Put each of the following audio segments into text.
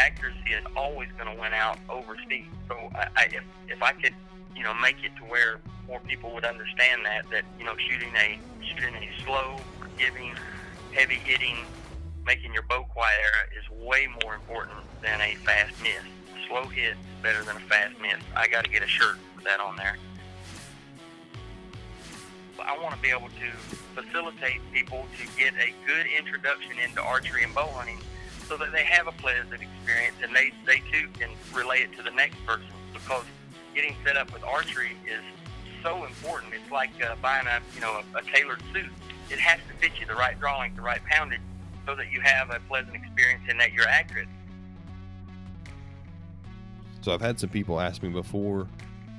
accuracy is always going to win out over speed. So I, I, if, if I could, you know, make it to where more people would understand that, that, you know, shooting a, shooting a slow, forgiving, heavy hitting, making your bow quiet is way more important than a fast miss. Slow hit is better than a fast miss. I got to get a shirt with that on there. I want to be able to facilitate people to get a good introduction into archery and bow hunting so that they have a pleasant experience and they, they too can relay it to the next person because getting set up with archery is so important. It's like uh, buying a, you know, a, a tailored suit. It has to fit you the right drawing, the right poundage so that you have a pleasant experience and that you're accurate. So I've had some people ask me before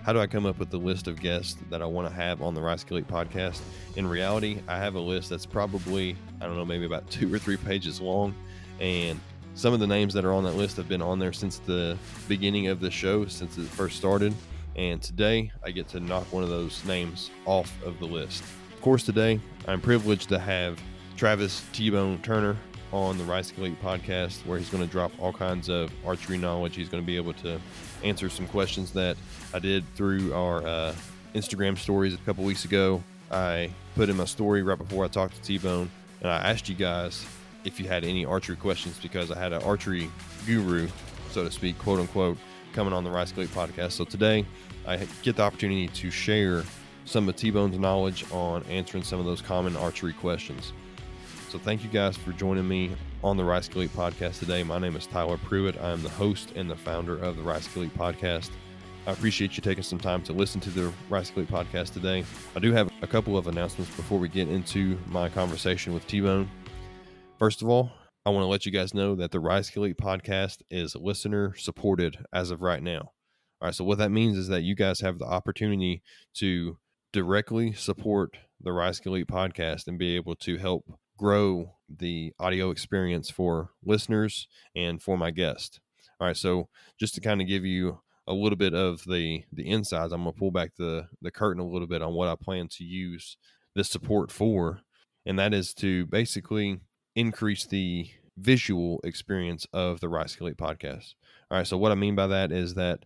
how do I come up with the list of guests that I want to have on the Rice Kill Eat podcast? In reality, I have a list that's probably, I don't know, maybe about two or three pages long. And some of the names that are on that list have been on there since the beginning of the show, since it first started. And today I get to knock one of those names off of the list. Of course, today I'm privileged to have Travis T Bone Turner on the Rice Kill Eat podcast, where he's going to drop all kinds of archery knowledge. He's going to be able to answer some questions that I did through our uh, Instagram stories a couple weeks ago. I put in my story right before I talked to T Bone, and I asked you guys if you had any archery questions because I had an archery guru, so to speak, quote unquote, coming on the Rice Kill Eat podcast. So today I get the opportunity to share some of T Bone's knowledge on answering some of those common archery questions. So thank you guys for joining me on the Rice Kill Eat podcast today. My name is Tyler Pruitt. I am the host and the founder of the Rice Kill Eat podcast. I appreciate you taking some time to listen to the Rice Kill Eat podcast today. I do have a couple of announcements before we get into my conversation with T Bone. First of all, I want to let you guys know that the Rice Kill Eat podcast is listener supported as of right now. All right, so what that means is that you guys have the opportunity to directly support the Rice Kill Eat podcast and be able to help grow the audio experience for listeners and for my guest. All right, so just to kind of give you a little bit of the the insides, I'm gonna pull back the the curtain a little bit on what I plan to use this support for, and that is to basically increase the visual experience of the Rice Kill Eat podcast. All right, so what I mean by that is that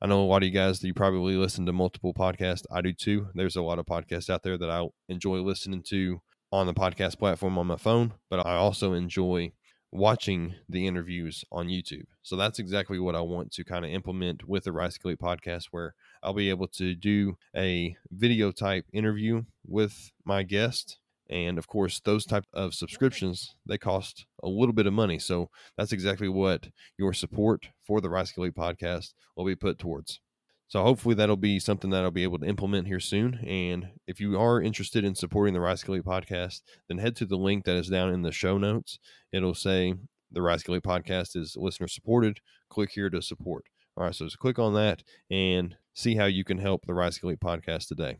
I know a lot of you guys that you probably listen to multiple podcasts. I do too. There's a lot of podcasts out there that I enjoy listening to on the podcast platform on my phone, but I also enjoy watching the interviews on YouTube. So that's exactly what I want to kind of implement with the Rice Kill Eat podcast, where I'll be able to do a video type interview with my guest. And of course, those type of subscriptions they cost a little bit of money. So that's exactly what your support for the Rice Kill Eat podcast will be put towards. So hopefully that'll be something that I'll be able to implement here soon. And if you are interested in supporting the Rice Kill Eat podcast, then head to the link that is down in the show notes. It'll say the Rice Kill Eat podcast is listener supported. Click here to support. All right, so just click on that and see how you can help the Rice Kill Eat podcast today.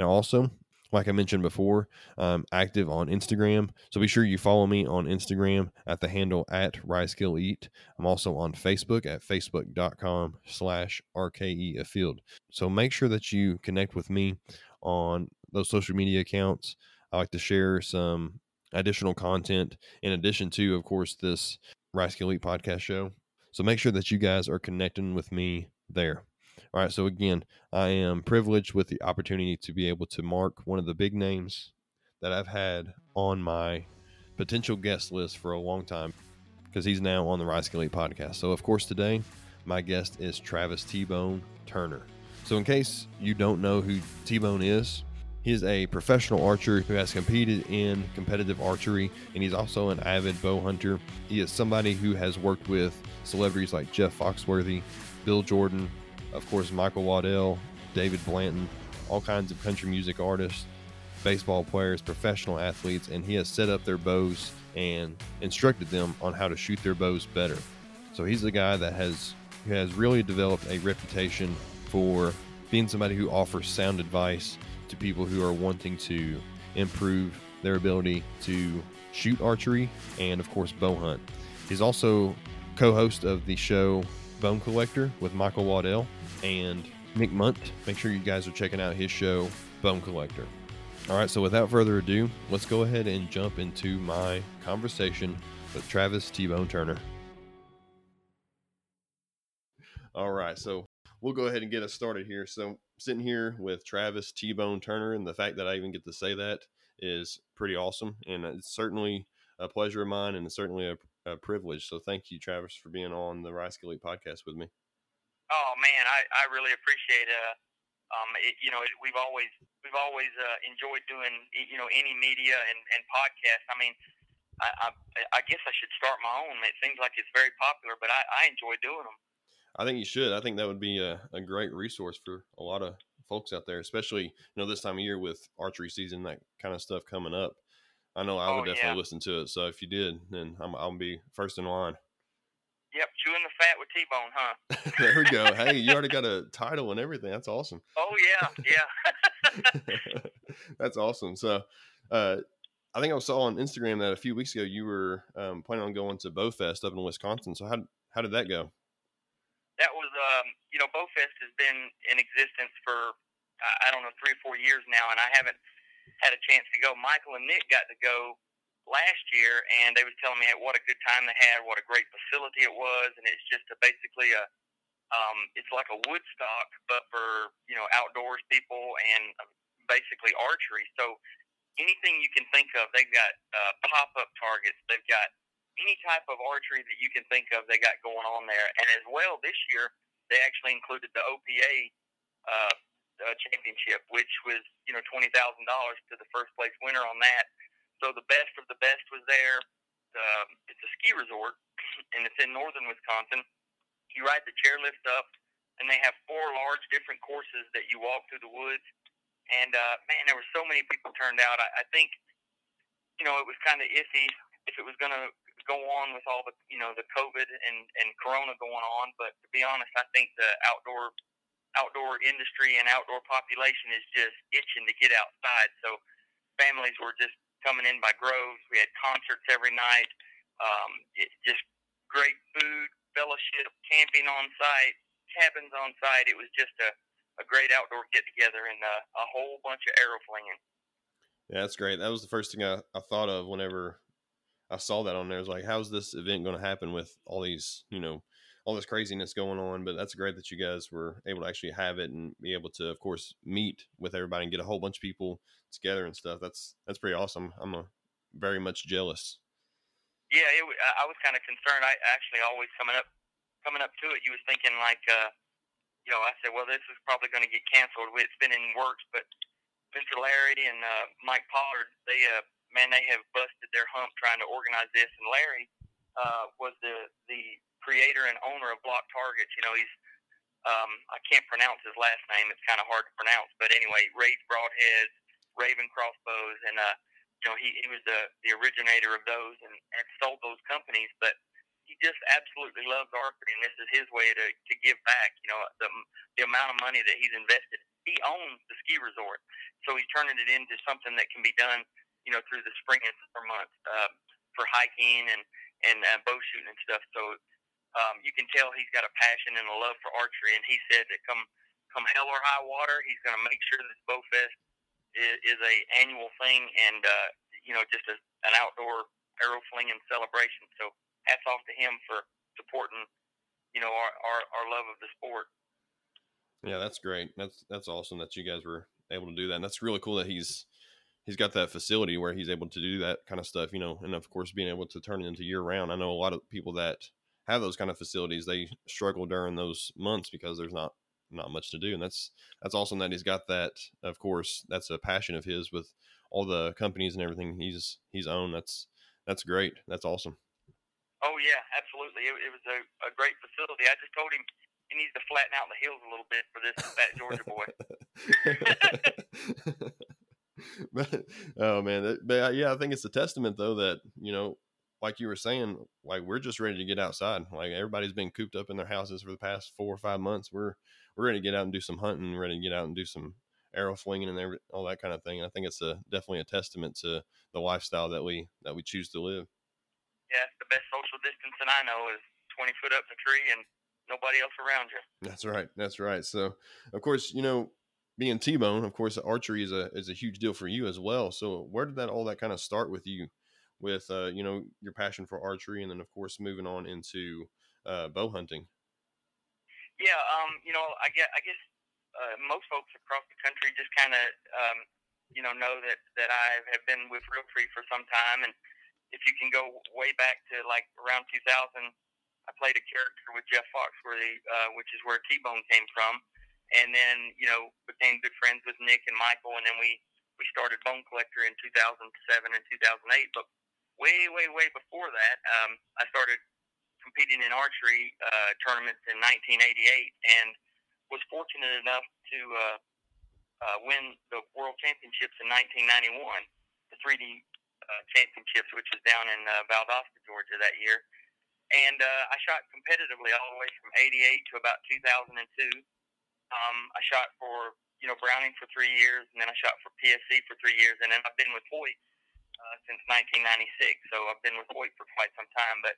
Now, also, like I mentioned before, I'm active on Instagram. So be sure you follow me on Instagram at the handle at Ricekill Eat. I'm also on Facebook at facebook.com slash RKE Afield. So make sure that you connect with me on those social media accounts. I like to share some additional content in addition to, of course, this Rice Kill Eat podcast show. So make sure that you guys are connecting with me there. All right. So again, I am privileged with the opportunity to be able to mark one of the big names that I've had on my potential guest list for a long time because he's now on the Rice Kill Eat podcast. So of course today, my guest is Travis T Bone Turner. So in case you don't know who T Bone is, He's a professional archer who has competed in competitive archery, and he's also an avid bow hunter. He is somebody who has worked with celebrities like Jeff Foxworthy, Bill Jordan, of course, Michael Waddell, David Blanton, all kinds of country music artists, baseball players, professional athletes, and he has set up their bows and instructed them on how to shoot their bows better. So he's the guy that has who has really developed a reputation for being somebody who offers sound advice to people who are wanting to improve their ability to shoot archery and of course bow hunt. He's also co-host of the show Bone Collector with Michael Waddell and Nick Mundt. Make sure you guys are checking out his show, Bone Collector. All right, so without further ado, let's go ahead and jump into my conversation with Travis T Bone Turner. All right, so we'll go ahead and get us started here. So sitting here with Travis T Bone Turner, and the fact that I even get to say that is pretty awesome, and it's certainly a pleasure of mine, and it's certainly a, a privilege. So thank you, Travis, for being on the Rice Kill Eat podcast with me. Oh man, I, I really appreciate uh um it, you know it, we've always we've always uh, enjoyed doing you know any media and and podcasts. I mean, I, I I guess I should start my own. It seems like it's very popular, but I I enjoy doing them. I think you should. I think that would be a, a great resource for a lot of folks out there, especially you know this time of year with archery season, that kind of stuff coming up. I know I would oh, definitely yeah. listen to it. So if you did, then I'm, I'll be first in line. Yep, chewing the fat with T-Bone, huh? there we go. Hey, you already got a title and everything. That's awesome. Oh yeah, yeah. That's awesome. So, uh, I think I saw on Instagram that a few weeks ago you were um, planning on going to Bowfest up in Wisconsin. So how how did that go? That was, um, you know, Bowfest has been in existence for I don't know three or four years now, and I haven't had a chance to go. Michael and Nick got to go last year, and they was telling me what a good time they had, what a great facility it was, and it's just a, basically a um, it's like a Woodstock, but for you know outdoors people and basically archery. So anything you can think of, they've got uh, pop up targets, they've got any type of archery that you can think of, they got going on there. And as well, this year they actually included the OPA uh, uh, championship, which was you know twenty thousand dollars to the first place winner on that. So the best of the best was there. Um, it's a ski resort, and it's in northern Wisconsin. You ride the chairlift up, and they have four large different courses that you walk through the woods. And uh, man, there were so many people turned out. I, I think, you know, it was kind of iffy if it was going to go on with all the, you know, the COVID and and Corona going on. But to be honest, I think the outdoor outdoor industry and outdoor population is just itching to get outside. So families were just coming in by groves. We had concerts every night. Um, it, just great food, fellowship, camping on site, cabins on site. It was just a, a great outdoor get together and a, uh, a whole bunch of arrow flinging. Yeah, that's great. That was the first thing I, I thought of whenever I saw that on there. I was like, how's this event going to happen with all these, you know, all this craziness going on? But that's great that you guys were able to actually have it and be able to, of course, meet with everybody and get a whole bunch of people together and stuff. That's that's pretty awesome. I'm a, very much jealous. Yeah, it, I was kind of concerned. I actually always coming up coming up to it, you was thinking like, uh, you know, I said, well, this is probably going to get canceled. It's been in works, but Mr. Larry and uh, Mike Pollard, they uh, man, they have busted their hump trying to organize this. And Larry uh, was the the creator and owner of Block Targets. You know, he's um, I can't pronounce his last name. It's kind of hard to pronounce, but anyway, Rage Broadheads, Raven crossbows, and uh, you know he, he was the the originator of those and, and sold those companies. But he just absolutely loves archery, and this is his way to to give back. You know the the amount of money that he's invested. He owns the ski resort, so he's turning it into something that can be done. You know through the spring and summer months uh, for hiking and and uh, bow shooting and stuff. So um, you can tell he's got a passion and a love for archery, and he said that come come hell or high water, he's going to make sure that Bowfest is, is a annual thing and uh, you know just a, an outdoor arrow flinging celebration. So hats off to him for supporting you know our, our, our love of the sport. Yeah, that's great. That's that's awesome that you guys were able to do that. And that's really cool that he's he's got that facility where he's able to do that kind of stuff, you know, and of course being able to turn it into year round. I know a lot of people that have those kind of facilities, they struggle during those months because there's not not much to do, and that's that's awesome that he's got that. Of course, that's a passion of his with all the companies and everything he's he's owned. That's that's great. That's awesome. Oh yeah, absolutely. It, it was a, a great facility. I just told him he needs to flatten out the hills a little bit for this fat Georgia boy. but, oh man, but uh, yeah, I think it's a testament though that you know like you were saying, like we're just ready to get outside. Like everybody's been cooped up in their houses for the past four or five months. We're we're ready to get out and do some hunting, ready to get out and do some arrow flinging and every, all that kind of thing. And I think it's a definitely a testament to the lifestyle that we that we choose to live. Yeah, the best social distancing I know is twenty foot up the tree and nobody else around you. That's right. That's right. So, of course, you know, being T Bone, of course, archery is a is a huge deal for you as well. So, where did that all that kind of start with you? with uh, you know your passion for archery, and then of course moving on into uh, bow hunting. Yeah, um, you know, I guess I guess uh, most folks across the country just kind of um, you know know that that I have been with Realtree for some time, and if you can go way back to like around 2000, I played a character with Jeff Foxworthy, uh, which is where T Bone came from, and then you know became good friends with Nick and Michael, and then we we started Bone Collector in 2007 and 2008. But way, way, way before that, um, I started competing in archery uh, tournaments in 1988 and was fortunate enough to uh, uh, win the World Championships in 1991, the 3D uh, Championships, which was down in uh, Valdosta, Georgia that year. And uh, I shot competitively all the way from 88 to about 2002. Um, I shot for you know Browning for three years, and then I shot for PSE for three years, and then I've been with Hoyt uh, since 1996. So I've been with Hoyt for quite some time. But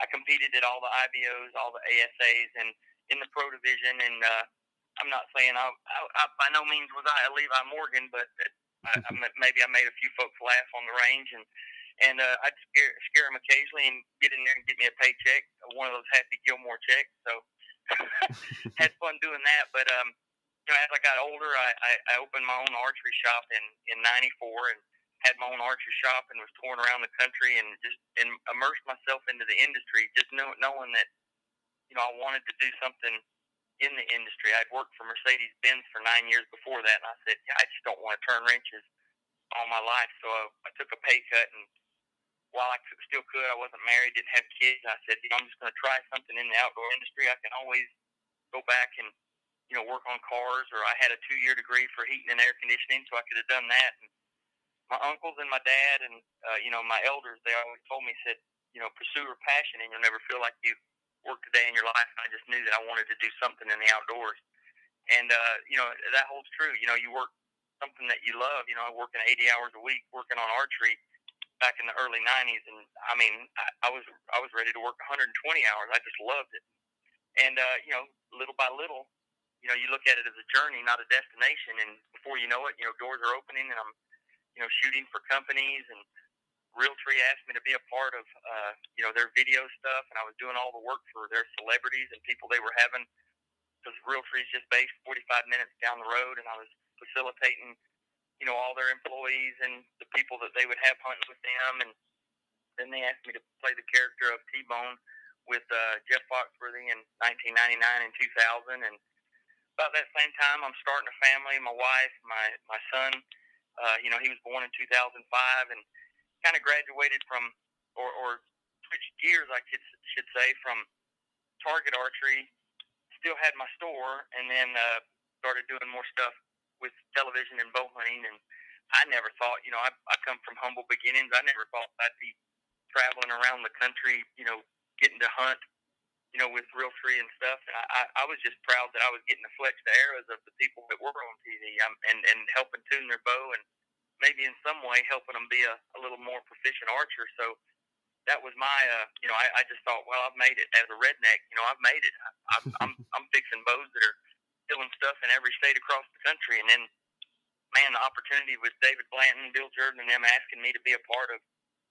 I competed at all the IBOs, all the ASAs, and in the pro division. And uh, I'm not saying I, I, I by no means was I a Levi Morgan, but I, I, maybe I made a few folks laugh on the range, and and uh, I'd scare scare them occasionally and get in there and get me a paycheck, one of those Happy Gilmore checks. So had fun doing that. But um, you know, as I got older, I, I, I opened my own archery shop in in '94 and had my own archery shop and was touring around the country and just and immersed myself into the industry, just know, knowing that you know I wanted to do something in the industry. I'd worked for Mercedes Benz for nine years before that, and I said, yeah, I just don't want to turn wrenches all my life. So I, I took a pay cut, and while I still could, I wasn't married, didn't have kids. I said, you know, I'm just going to try something in the outdoor industry. I can always go back and you know work on cars, or I had a two year degree for heating and air conditioning, so I could have done that. And my uncles and my dad and uh, you know my elders they always told me said you know pursue your passion and you'll never feel like you worked a day in your life. I just knew that I wanted to do something in the outdoors. And uh, you know that holds true. You know you work something that you love you know I working 80 hours a week working on archery back in the early 90s and I mean I, I was I was ready to work 120 hours. I just loved it. And uh, you know little by little you know you look at it as a journey not a destination. And before you know it you know doors are opening and I'm you know, shooting for companies and Realtree asked me to be a part of, uh, you know, their video stuff, and I was doing all the work for their celebrities and people they were having. Because Realtree is just based 45 minutes down the road, and I was facilitating, you know, all their employees and the people that they would have hunting with them. And then they asked me to play the character of T-Bone with uh, Jeff Foxworthy in 1999 and 2000. And about that same time, I'm starting a family. My wife, my my son uh, you know, he was born in 2005 and kind of graduated from, or, or switched gears, I could, should say, from target archery. Still had my store, and then uh, started doing more stuff with television and bow hunting. And I never thought, you know, I, I come from humble beginnings. I never thought I'd be traveling around the country, you know, getting to hunt you know, with Realtree and stuff. And I, I was just proud that I was getting to flex the arrows of the people that were on TV um, and, and helping tune their bow and maybe in some way helping them be a, a little more proficient archer. So that was my, uh, you know, I, I just thought, well, I've made it as a redneck. You know, I've made it. I, I, I'm, I'm fixing bows that are killing stuff in every state across the country. And then, man, the opportunity with David Blanton, Bill Jordan, and them asking me to be a part of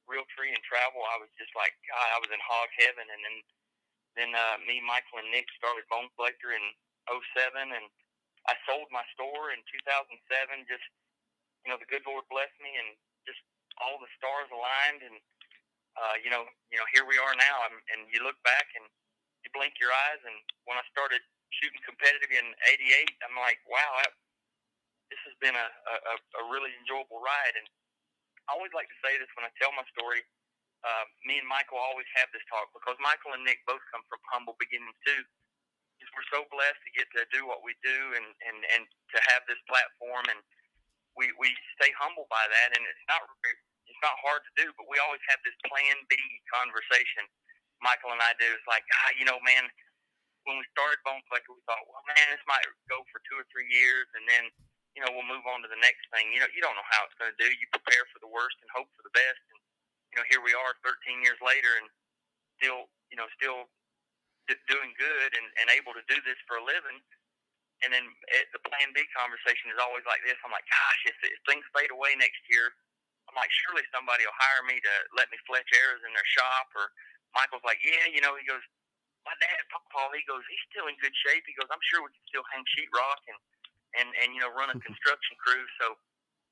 Realtree and travel, I was just like, God, I was in hog heaven. And then then uh, me, Michael, and Nick started Bone Collector in 07, and I sold my store in 2007. Just you know, the good Lord blessed me, and just all the stars aligned, and uh, you know, you know, here we are now. I'm, and you look back and you blink your eyes, and when I started shooting competitive in '88, I'm like, wow, I, this has been a, a, a really enjoyable ride. And I always like to say this when I tell my story uh, me and Michael always have this talk because Michael and Nick both come from humble beginnings too. Just we're so blessed to get to do what we do and, and, and to have this platform and we, we stay humble by that and it's not it's not hard to do, but we always have this plan B conversation. Michael and I do. It's like, ah, you know, man, when we started Bone Collector, we thought, well, man, this might go for two or three years, and then, you know, we'll move on to the next thing. You know, you don't know how it's going to do. You prepare for the worst and hope for the best. And you know, here we are 13 years later and still, you know, still d- doing good and, and able to do this for a living. And then it, the plan B conversation is always like this. I'm like, gosh, if, if things fade away next year, I'm like, surely somebody will hire me to let me fletch arrows in their shop. Or Michael's like, yeah, you know, he goes, my dad, Paul, he goes, he's still in good shape. He goes, I'm sure we can still hang sheetrock and and and you know run a construction crew. So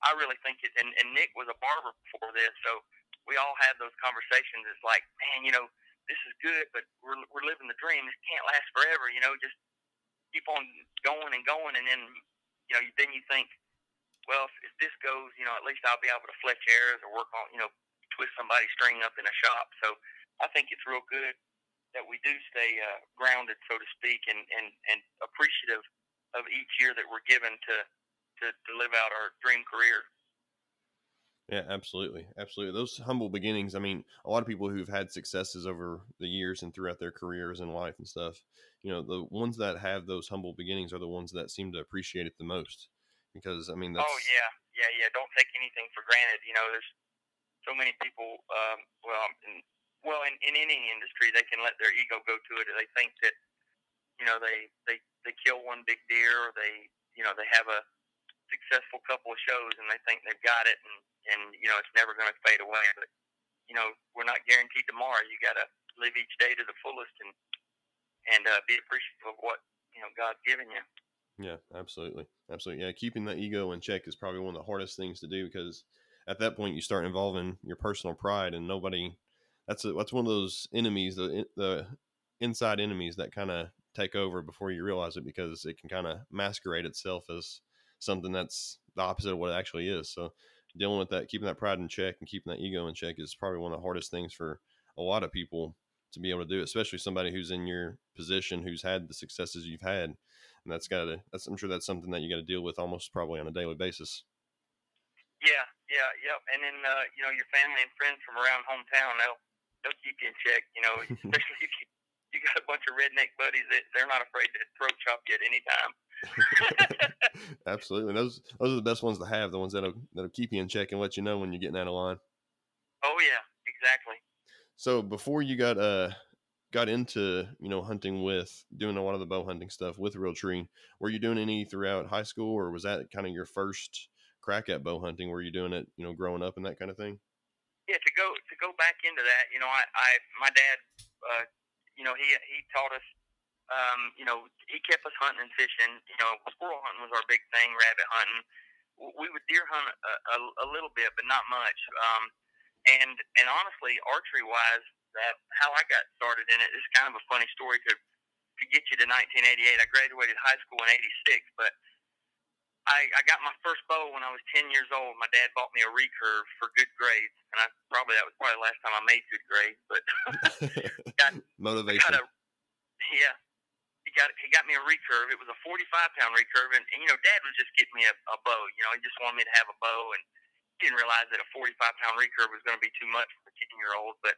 I really think it. And, and Nick was a barber before this, so we all had those conversations. It's like, man, you know, this is good, but we're we're living the dream. This can't last forever. You know, just keep on going and going, and then you know, then you think, well, if, if this goes, you know, at least I'll be able to fletch hairs or work on, you know, twist somebody's string up in a shop. So I think it's real good that we do stay uh, grounded, so to speak, and, and, and appreciative of each year that we're given to, to, to live out our dream career. Yeah, absolutely. Absolutely. Those humble beginnings, I mean, a lot of people who've had successes over the years and throughout their careers and life and stuff, you know, the ones that have those humble beginnings are the ones that seem to appreciate it the most. Because, I mean, that's. Oh, yeah. Yeah, yeah. Don't take anything for granted. You know, there's so many people, um, well, in, well, in, in any industry, they can let their ego go to it. They think that, you know, they, they, they kill one big deer or they, you know, they have a successful couple of shows and they think they've got it and and you know it's never going to fade away. But you know we're not guaranteed tomorrow. You got to live each day to the fullest and and uh, be appreciative of what you know God's given you. Yeah, absolutely, absolutely. Yeah, keeping that ego in check is probably one of the hardest things to do because at that point you start involving your personal pride, and nobody. That's a, that's one of those enemies, the the inside enemies that kind of take over before you realize it because it can kind of masquerade itself as something that's the opposite of what it actually is. So dealing with that, keeping that pride in check and keeping that ego in check is probably one of the hardest things for a lot of people to be able to do, especially somebody who's in your position, who's had the successes you've had. And that's got to, that's, I'm sure that's something that you got to deal with almost probably on a daily basis. Yeah, yeah, yep. And then, uh, you know, your family and friends from around hometown, they'll, they'll keep you in check, you know, especially if you, you got a bunch of redneck buddies that they're not afraid to throat chop you at any time. Absolutely, those those are the best ones to have. The ones that'll that'll keep you in check and let you know when you're getting out of line. Oh yeah, exactly. So before you got uh got into you know hunting with doing a lot of the bow hunting stuff with Realtree, were you doing any throughout high school, or was that kind of your first crack at bow hunting? Were you doing it you know growing up and that kind of thing? Yeah, to go to go back into that, you know, I, I my dad, uh, you know, he he taught us um, you know, he kept us hunting and fishing. You know, squirrel hunting was our big thing, rabbit hunting. We would deer hunt a, a, a little bit, but not much. Um, and and honestly, archery wise, that how I got started in it is kind of a funny story to to get you to 1988. I graduated high school in '86, but I, I got my first bow when I was 10 years old. My dad bought me a recurve for good grades, and I probably that was probably the last time I made good grades. But got, motivation. Got a, yeah, got he got me a recurve. It was a 45 pound recurve, and, and you know, Dad was just getting me a, a bow. You know, he just wanted me to have a bow, and didn't realize that a 45 pound recurve was going to be too much for a 10 year old. But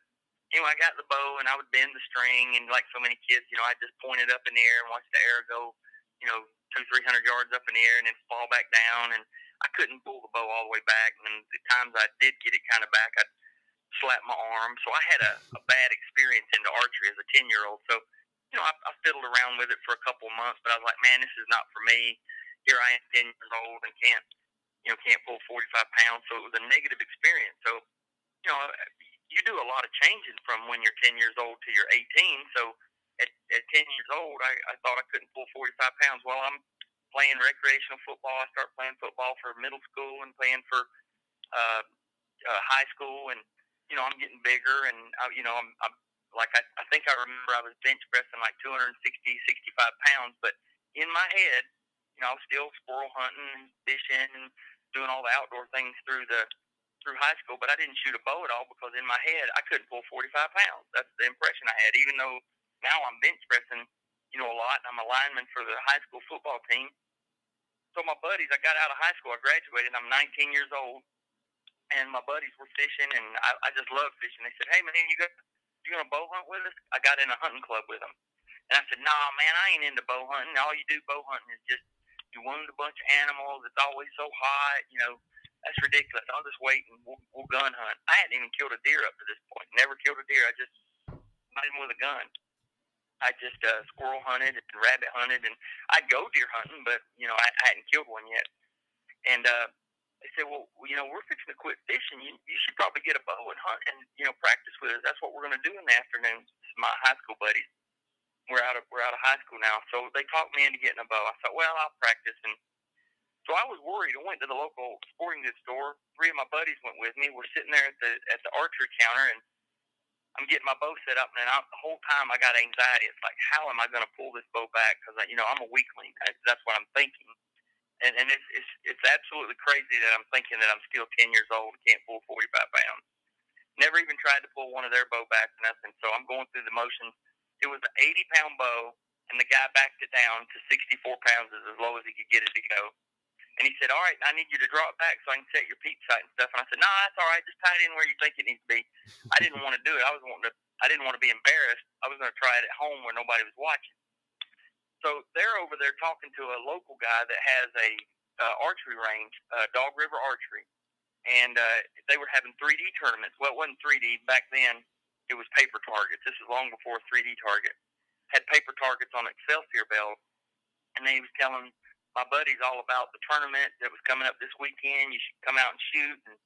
anyway, I got the bow, and I would bend the string, and like so many kids, you know, I just point it up in the air and watch the arrow go, you know, two three hundred yards up in the air, and then fall back down, and I couldn't pull the bow all the way back. And the times I did get it kind of back, I'd slap my arm. So I had a, a bad experience into archery as a 10 year old. So you know, I, I fiddled around with it for a couple of months, but I was like, man, this is not for me. Here I am, ten years old, and can't, you know, can't pull forty-five pounds. So it was a negative experience. So, you know, you do a lot of changing from when you're ten years old to you're eighteen. So at, at ten years old, I, I thought I couldn't pull forty-five pounds. Well, I'm playing recreational football. I start playing football for middle school and playing for uh, uh, high school, and you know, I'm getting bigger, and I, you know, I'm, I'm like I, I think I remember I was bench pressing like 260, 65 pounds, but in my head, you know, I was still squirrel hunting and fishing and doing all the outdoor things through the through high school, but I didn't shoot a bow at all because in my head I couldn't pull 45 pounds. That's the impression I had, even though now I'm bench pressing, you know, a lot. And I'm a lineman for the high school football team. So my buddies, I got out of high school, I graduated, I'm 19 years old, and my buddies were fishing, and I, I just love fishing. They said, "Hey man, you got you gonna bow hunt with us? I got in a hunting club with them. And I said, nah, man, I ain't into bow hunting. All you do bow hunting is just you wound a bunch of animals. It's always so hot. You know, that's ridiculous. I'll just wait and we'll, we'll gun hunt. I hadn't even killed a deer up to this point. Never killed a deer. I just not even with a gun. I just uh, squirrel hunted and rabbit hunted, and I'd go deer hunting, but you know I, I hadn't killed one yet. And uh, they said, well, you know, we're fixing to quit fishing. You, you should probably get a bow and hunt and, you know, practice with us. That's what we're going to do in the afternoons. My high school buddies. we're out of we're out of high school now. So they talked me into getting a bow. I thought, well, I'll practice. And so I was worried. I went to the local sporting goods store. Three of my buddies went with me. We're sitting there at the at the archery counter, and I'm getting my bow set up. And I, the whole time I got anxiety. It's like, how am I going to pull this bow back? Because you know I'm a weakling. That's what I'm thinking. And and it's it's it's absolutely crazy that I'm thinking that I'm still 10 years old and can't pull 45 pounds. Never even tried to pull one of their bow backs, nothing. So I'm going through the motions it was an 80 pound bow, and the guy backed it down to 64 pounds, as low as he could get it to go. And he said, "All right, I need you to draw it back so I can set your peep sight and stuff." And I said, "No, nah, that's all right. Just tie it in where you think it needs to be." I didn't want to do it. I was wanting to. I didn't want to be embarrassed. I was going to try it at home where nobody was watching. So they're over there talking to a local guy that has a uh, archery range, uh, Dog River Archery, and uh, they were having 3D tournaments. Well, it wasn't 3D back then it was paper targets. This is long before 3D target. Had paper targets on Excelsior belt, and he was telling my buddies all about the tournament that was coming up this weekend. You should come out and shoot. And,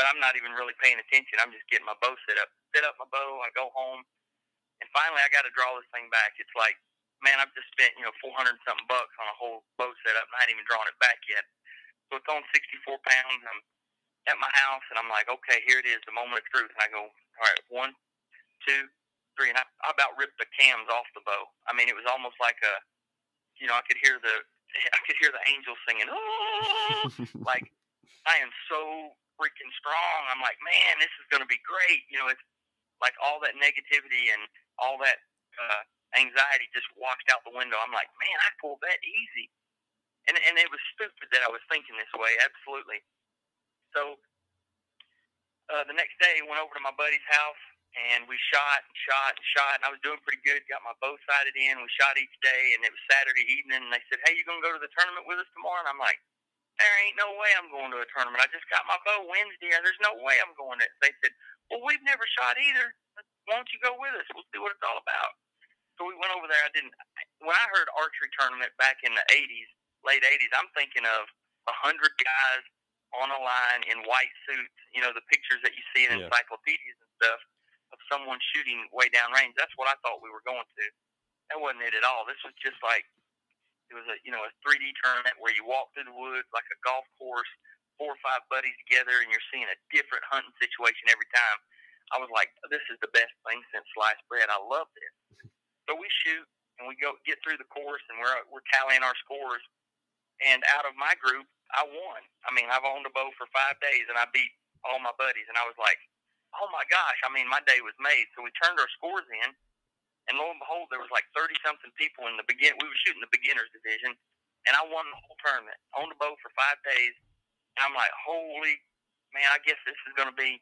but I'm not even really paying attention. I'm just getting my bow set up. Set up my bow. I go home, and finally I got to draw this thing back. It's like, man, I've just spent you know 400 something bucks on a whole bow setup, and I hadn't even drawn it back yet. So it's on 64 pounds. I'm at my house, and I'm like, okay, here it is, the moment of truth. And I go, all right, one, two, three, and I, I about ripped the cams off the bow. I mean, it was almost like a, you know, I could hear the, I could hear the angels singing, oh, like I am so freaking strong. I'm like, man, this is going to be great. You know, it's like all that negativity and all that uh, anxiety just washed out the window. I'm like, man, I pulled that easy. And, and it was stupid that I was thinking this way, absolutely. So uh, the next day, went over to my buddy's house, and we shot and shot and shot and I was doing pretty good. Got my bow sighted in. We shot each day and it was Saturday evening and they said, Hey, you gonna go to the tournament with us tomorrow? And I'm like, There ain't no way I'm going to a tournament. I just got my bow Wednesday there's no way I'm going to They said, Well we've never shot either. Why don't you go with us? We'll see what it's all about. So we went over there. I didn't when I heard archery tournament back in the eighties, late eighties, I'm thinking of a hundred guys on a line in white suits, you know, the pictures that you see in yeah. encyclopedias and stuff of someone shooting way down range. That's what I thought we were going to. That wasn't it at all. This was just like it was a you know a 3D tournament where you walk through the woods like a golf course, four or five buddies together, and you're seeing a different hunting situation every time. I was like, this is the best thing since sliced bread. I love this. So we shoot and we go get through the course and we're we're tallying our scores. And out of my group, I won. I mean, I've owned a bow for five days and I beat all my buddies. And I was like, oh my gosh, I mean, my day was made. So we turned our scores in, and lo and behold, there was like 30 something people in the begin. We were shooting the beginners division, and I won the whole tournament. Owned a bow for five days, and I'm like, holy man, I guess this is going to be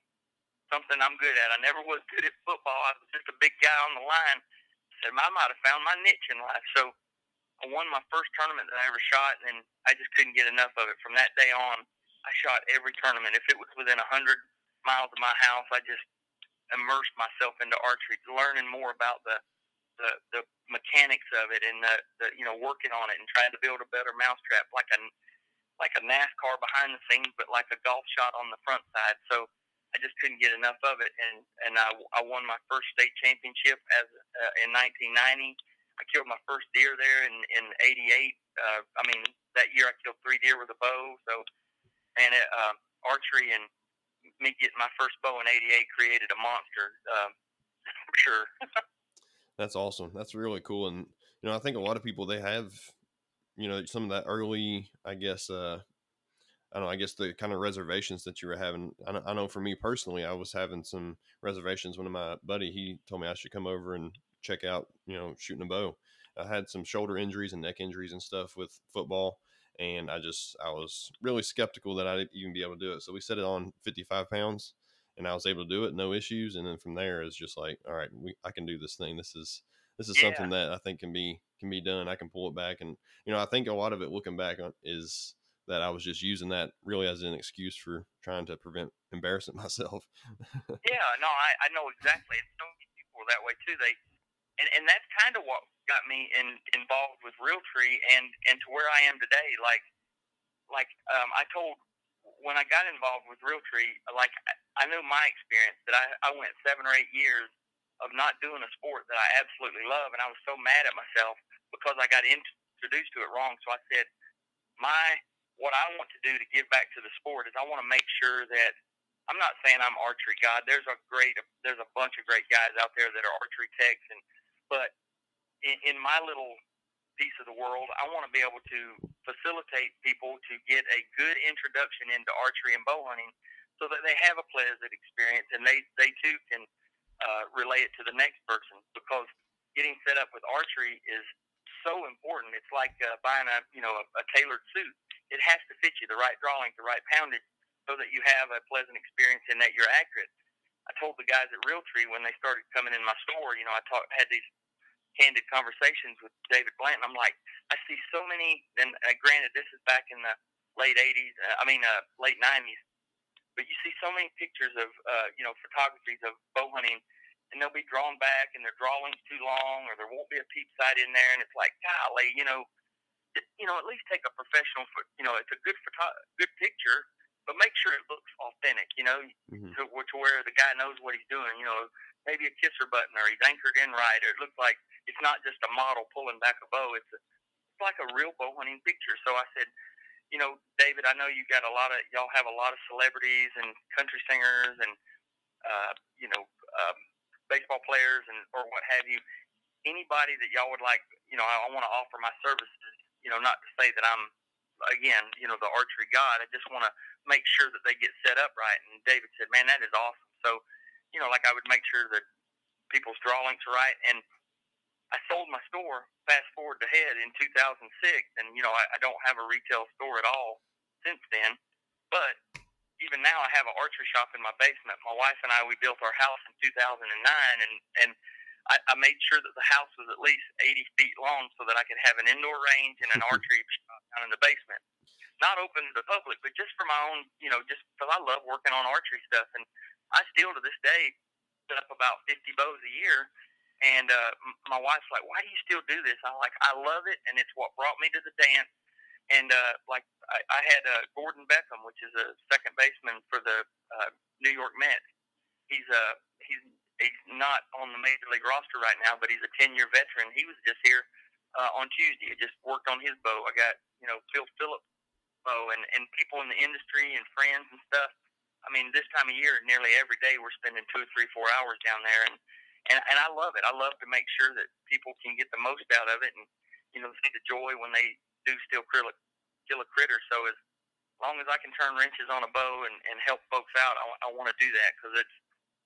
something I'm good at. I never was good at football. I was just a big guy on the line. So I might have found my niche in life. So I won my first tournament that I ever shot, and I just couldn't get enough of it. From that day on, I shot every tournament. If it was within a hundred miles of my house, I just immersed myself into archery, learning more about the the, the mechanics of it and the, the you know working on it and trying to build a better mousetrap like a like a NASCAR behind the scenes, but like a golf shot on the front side. So I just couldn't get enough of it, and and I, I won my first state championship as uh, in 1990. I killed my first deer there in in '88. Uh, I mean that year I killed three deer with a bow. So and it, uh, archery and me getting my first bow in '88 created a monster um, for sure. That's awesome. That's really cool, and you know, I think a lot of people they have, you know, some of that early, I guess, uh, I don't know, I guess the kind of reservations that you were having. I know, I know for me personally, I was having some reservations. One of my buddy, he told me I should come over and check out, you know, shooting a bow. I had some shoulder injuries and neck injuries and stuff with football and I just I was really skeptical that I'd even be able to do it. So we set it on 55 pounds, and I was able to do it, no issues. And then from there, it's just like, all right, we I can do this thing. This is this is yeah. something that I think can be can be done. I can pull it back, and you know, I think a lot of it looking back on is that I was just using that really as an excuse for trying to prevent embarrassing myself. yeah, no, I, I know exactly. And so many people are that way too. They and and that's kind of what got me in involved with Realtree and and to where I am today. Like like um, I told when I got involved with Realtree, like I knew my experience that I I went seven or eight years of not doing a sport that I absolutely love, and I was so mad at myself because I got introduced to it wrong. So I said, my what I want to do to give back to the sport is I want to make sure that I'm not saying I'm archery god. There's a great, there's a bunch of great guys out there that are archery techs, and but in, in my little piece of the world, I want to be able to facilitate people to get a good introduction into archery and bow hunting, so that they have a pleasant experience and they they too can uh, relay it to the next person. Because getting set up with archery is so important. It's like uh, buying a you know a, a tailored suit. It has to fit you the right drawing, the right poundage, so that you have a pleasant experience and that you're accurate. I told the guys at Realtree when they started coming in my store, you know, I talk, had these candid conversations with David Blanton. I'm like, I see so many, and uh, granted, this is back in the late 80s, uh, I mean, uh, late 90s, but you see so many pictures of, uh, you know, photographies of bow hunting, and they'll be drawn back, and their drawing's too long, or there won't be a peep sight in there, and it's like, golly, you know, you know, at least take a professional, you know, it's a good photo, good picture, but make sure it looks authentic, you know, mm-hmm. to, to where the guy knows what he's doing. You know, maybe a kisser button or he's anchored in right, or it looks like it's not just a model pulling back a bow. It's, a, it's like a real bow hunting picture. So I said, you know, David, I know you got a lot of y'all have a lot of celebrities and country singers and uh, you know um, baseball players and or what have you. Anybody that y'all would like, you know, I, I want to offer my services. You know, not to say that I'm again, you know, the archery god. I just want to make sure that they get set up right. And David said, man, that is awesome. So, you know, like I would make sure that people's draw links are right. And I sold my store fast forward to head in 2006. And, you know, I, I don't have a retail store at all since then. But even now, I have an archery shop in my basement. My wife and I, we built our house in 2009. And, and, I, I made sure that the house was at least 80 feet long so that I could have an indoor range and an archery shop down in the basement. Not open to the public, but just for my own, you know, just because I love working on archery stuff. And I still to this day set up about 50 bows a year. And uh, my wife's like, "Why do you still do this?" I'm like, "I love it, and it's what brought me to the dance." And uh, like I, I had uh, Gordon Beckham, which is a second baseman for the uh, New York Mets. He's uh, he's he's not on the major league roster right now, but he's a 10 year veteran. He was just here uh, on Tuesday. He just worked on his bow. I got, you know, Phil Phillips bow and, and people in the industry and friends and stuff. I mean, this time of year, nearly every day we're spending two, three, four hours down there. And, and, and I love it. I love to make sure that people can get the most out of it and, you know, see the joy when they do still kill a, kill a critter. So as long as I can turn wrenches on a bow and, and help folks out, I, I want to do that because it's,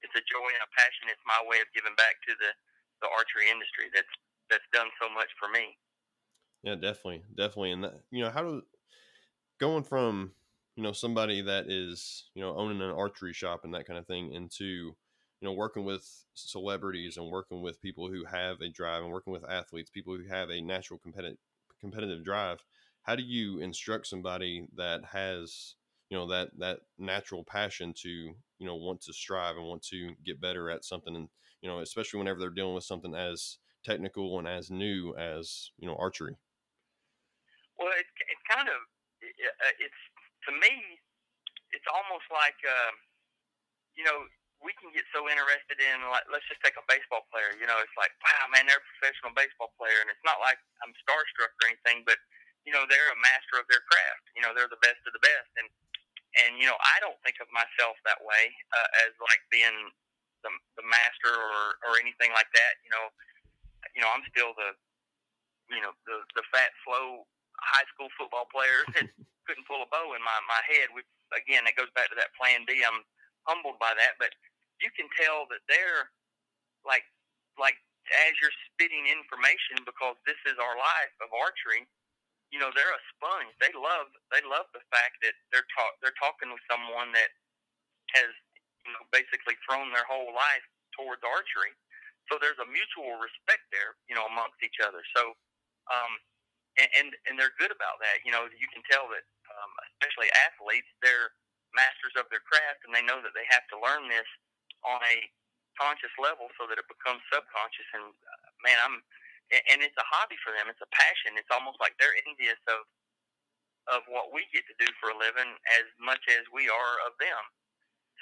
it's a joy and a passion. It's my way of giving back to the, the archery industry that's that's done so much for me. Yeah, definitely, definitely. And that, you know, how do going from you know somebody that is you know owning an archery shop and that kind of thing into you know working with celebrities and working with people who have a drive and working with athletes, people who have a natural competitive competitive drive. How do you instruct somebody that has you know that that natural passion to you know want to strive and want to get better at something and you know especially whenever they're dealing with something as technical and as new as you know archery. Well it's, it's kind of uh, it's to me it's almost like uh, you know we can get so interested in like let's just take a baseball player you know it's like wow man they're a professional baseball player and it's not like i'm starstruck or anything but you know they're a master of their craft you know they're the best of the best and and you know I don't think of myself that way uh, as like being the, the master or or anything like that. You know, you know I'm still the you know the the fat slow high school football player that couldn't pull a bow in my my head. Which again, it goes back to that Plan B. I'm humbled by that, but you can tell that they're like like as you're spitting information because this is our life of archery you know they're a sponge. They love they love the fact that they're talk they're talking with someone that has you know basically thrown their whole life towards archery. So there's a mutual respect there, you know, amongst each other. So um, and, and and they're good about that. You know, you can tell that um, especially athletes, they're masters of their craft, and they know that they have to learn this on a conscious level so that it becomes subconscious. And uh, man, I'm and it's a hobby for them. It's a passion. It's almost like they're envious of of what we get to do for a living as much as we are of them.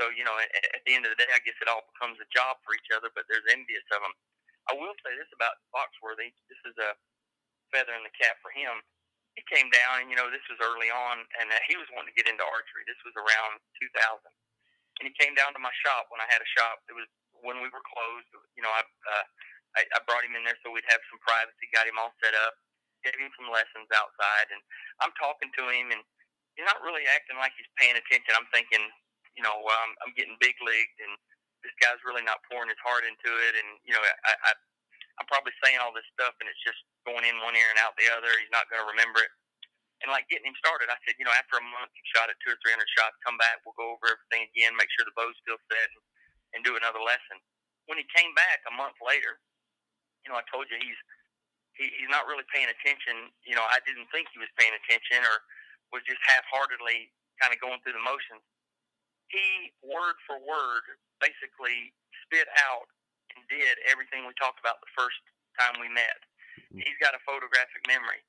So you know, at, at the end of the day, I guess it all becomes a job for each other. But there's envious of them. I will say this about Foxworthy. This is a feather in the cap for him. He came down, and you know, this was early on, and uh, he was wanting to get into archery. This was around 2000, and he came down to my shop when I had a shop. It was when we were closed. You know, I uh, I, I brought him in there so we'd have some privacy. Got him all set up, gave him some lessons outside, and I'm talking to him, and he's not really acting like he's paying attention. I'm thinking, you know, um, I'm getting big leagued, and this guy's really not pouring his heart into it, and you know, I, I I'm probably saying all this stuff, and it's just going in one ear and out the other. He's not going to remember it. And like getting him started, I said, you know, after a month, you shot at two or three hundred shots. Come back, we'll go over everything again, make sure the bow's still set, and, and do another lesson. When he came back a month later, you know, I told you he's he, he's not really paying attention. You know, I didn't think he was paying attention, or was just half-heartedly kind of going through the motions. He word for word basically spit out and did everything we talked about the first time we met. Mm-hmm. He's got a photographic memory.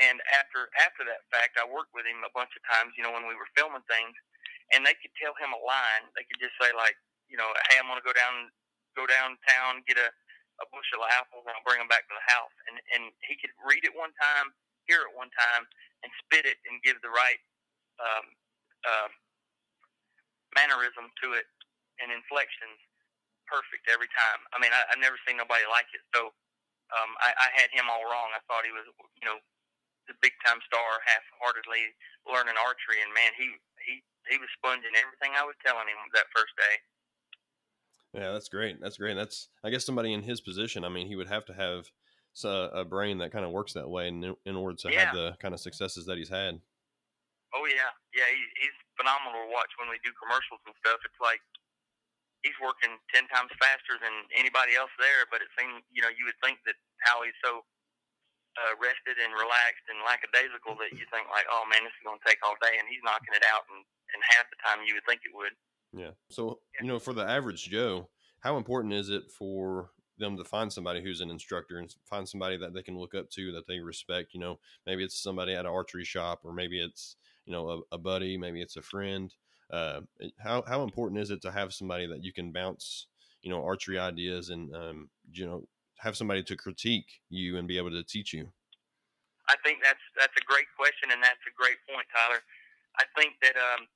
And after after that fact, I worked with him a bunch of times. You know, when we were filming things, and they could tell him a line. They could just say like, you know, hey, I'm gonna go down go downtown get a a bushel of apples and I'll bring them back to the house. And and he could read it one time, hear it one time, and spit it and give the right um, uh, mannerism to it and inflections perfect every time. I mean, I, I've never seen nobody like it. So um, I, I had him all wrong. I thought he was, you know, the big time star, half heartedly learning archery, and man, he he he was sponging everything I was telling him that first day. Yeah, that's great. That's great. That's I guess somebody in his position. I mean, he would have to have a, a brain that kind of works that way in, in order to yeah. have the kind of successes that he's had. Oh yeah, yeah. He, he's phenomenal to watch when we do commercials and stuff. It's like he's working ten times faster than anybody else there. But it seems you know you would think that how he's so uh, rested and relaxed and lackadaisical that you think like, oh man, this is going to take all day, and he's knocking it out in, in half the time you would think it would. Yeah. So, you know, for the average Joe, how important is it for them to find somebody who's an instructor and find somebody that they can look up to that they respect? You know, maybe it's somebody at an archery shop, or maybe it's you know a, a buddy, maybe it's a friend. Uh, how how important is it to have somebody that you can bounce you know archery ideas and um, you know have somebody to critique you and be able to teach you? I think that's that's a great question and that's a great point, Tyler. I think that um,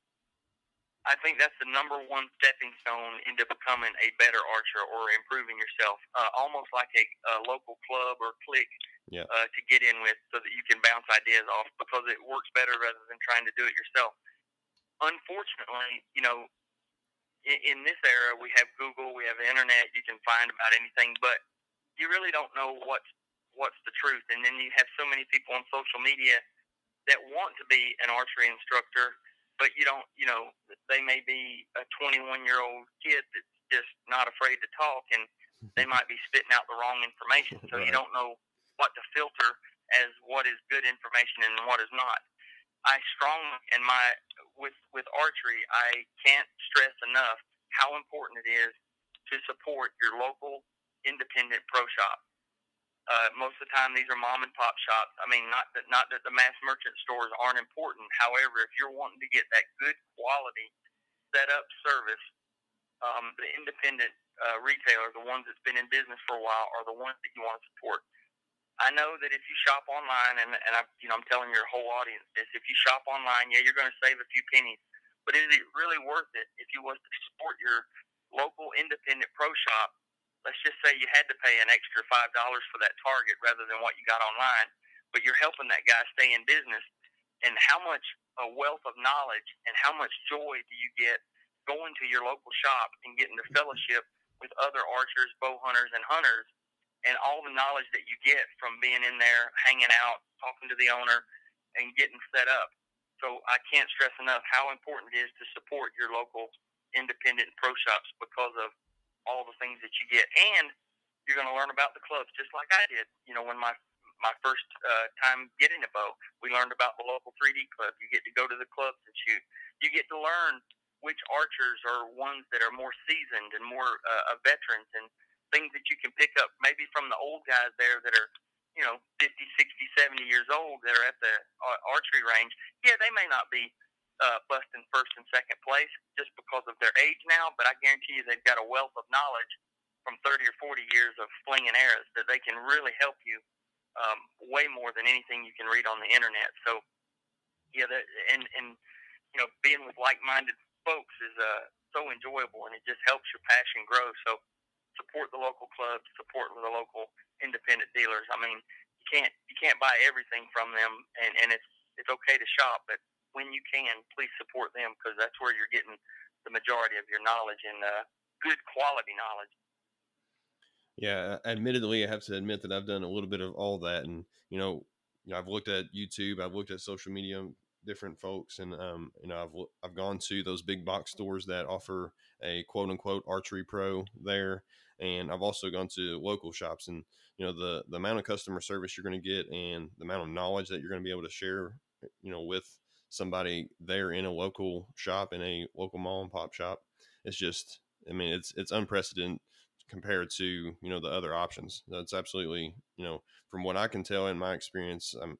I think that's the number one stepping stone into becoming a better archer or improving yourself. Uh, almost like a, a local club or clique yeah. uh, to get in with, so that you can bounce ideas off because it works better rather than trying to do it yourself. Unfortunately, you know, in, in this era, we have Google, we have the internet. You can find about anything, but you really don't know what's what's the truth. And then you have so many people on social media that want to be an archery instructor but you don't, you know, they may be a 21 year old kid that's just not afraid to talk, and they might be spitting out the wrong information. So right. you don't know what to filter as what is good information and what is not. I strongly, in my with with archery, I can't stress enough how important it is to support your local independent pro shop. Uh, most of the time, these are mom and pop shops. I mean, not that not that the mass merchant stores aren't important. However, if you're wanting to get that good quality setup service, um, the independent uh, retailer, the ones that's been in business for a while, are the ones that you want to support. I know that if you shop online, and and I, you know, I'm telling your whole audience this: if you shop online, yeah, you're going to save a few pennies, but is it really worth it if you was to support your local independent pro shop let's just say you had to pay an extra five dollars for that target rather than what you got online, but you're helping that guy stay in business. And how much a wealth of knowledge and how much joy do you get going to your local shop and getting the fellowship with other archers, bow hunters, and hunters, and all the knowledge that you get from being in there, hanging out, talking to the owner, and getting set up. So I can't stress enough how important it is to support your local independent pro shops because of all the things that you get, and you're going to learn about the clubs just like I did. You know, when my my first uh, time getting a bow, we learned about the local 3D club. You get to go to the clubs and shoot. You get to learn which archers are ones that are more seasoned and more uh, veterans, and things that you can pick up maybe from the old guys there that are you know 50, 60, 70 years old that are at the uh, archery range. Yeah, they may not be uh, busting first and second place just because of their age now, but I guarantee you they've got a wealth of knowledge from 30 or 40 years of flinging arrows that they can really help you um, way more than anything you can read on the internet. So, yeah, and and you know, being with like-minded folks is uh, so enjoyable, and it just helps your passion grow. So, support the local clubs, support the local independent dealers. I mean, you can't you can't buy everything from them, and and it's it's okay to shop, but when you can, please support them because that's where you're getting the majority of your knowledge and uh, good quality knowledge. Yeah, admittedly, I have to admit that I've done a little bit of all that, and you know, you know, I've looked at YouTube, I've looked at social media, different folks, and um, you know, I've I've gone to those big box stores that offer a quote unquote archery pro there, and I've also gone to local shops, and you know, the the amount of customer service you're going to get, and the amount of knowledge that you're going to be able to share, you know, with somebody there in a local shop in a local mom and pop shop it's just i mean it's it's unprecedented compared to you know the other options. That's absolutely you know from what i can tell in my experience um,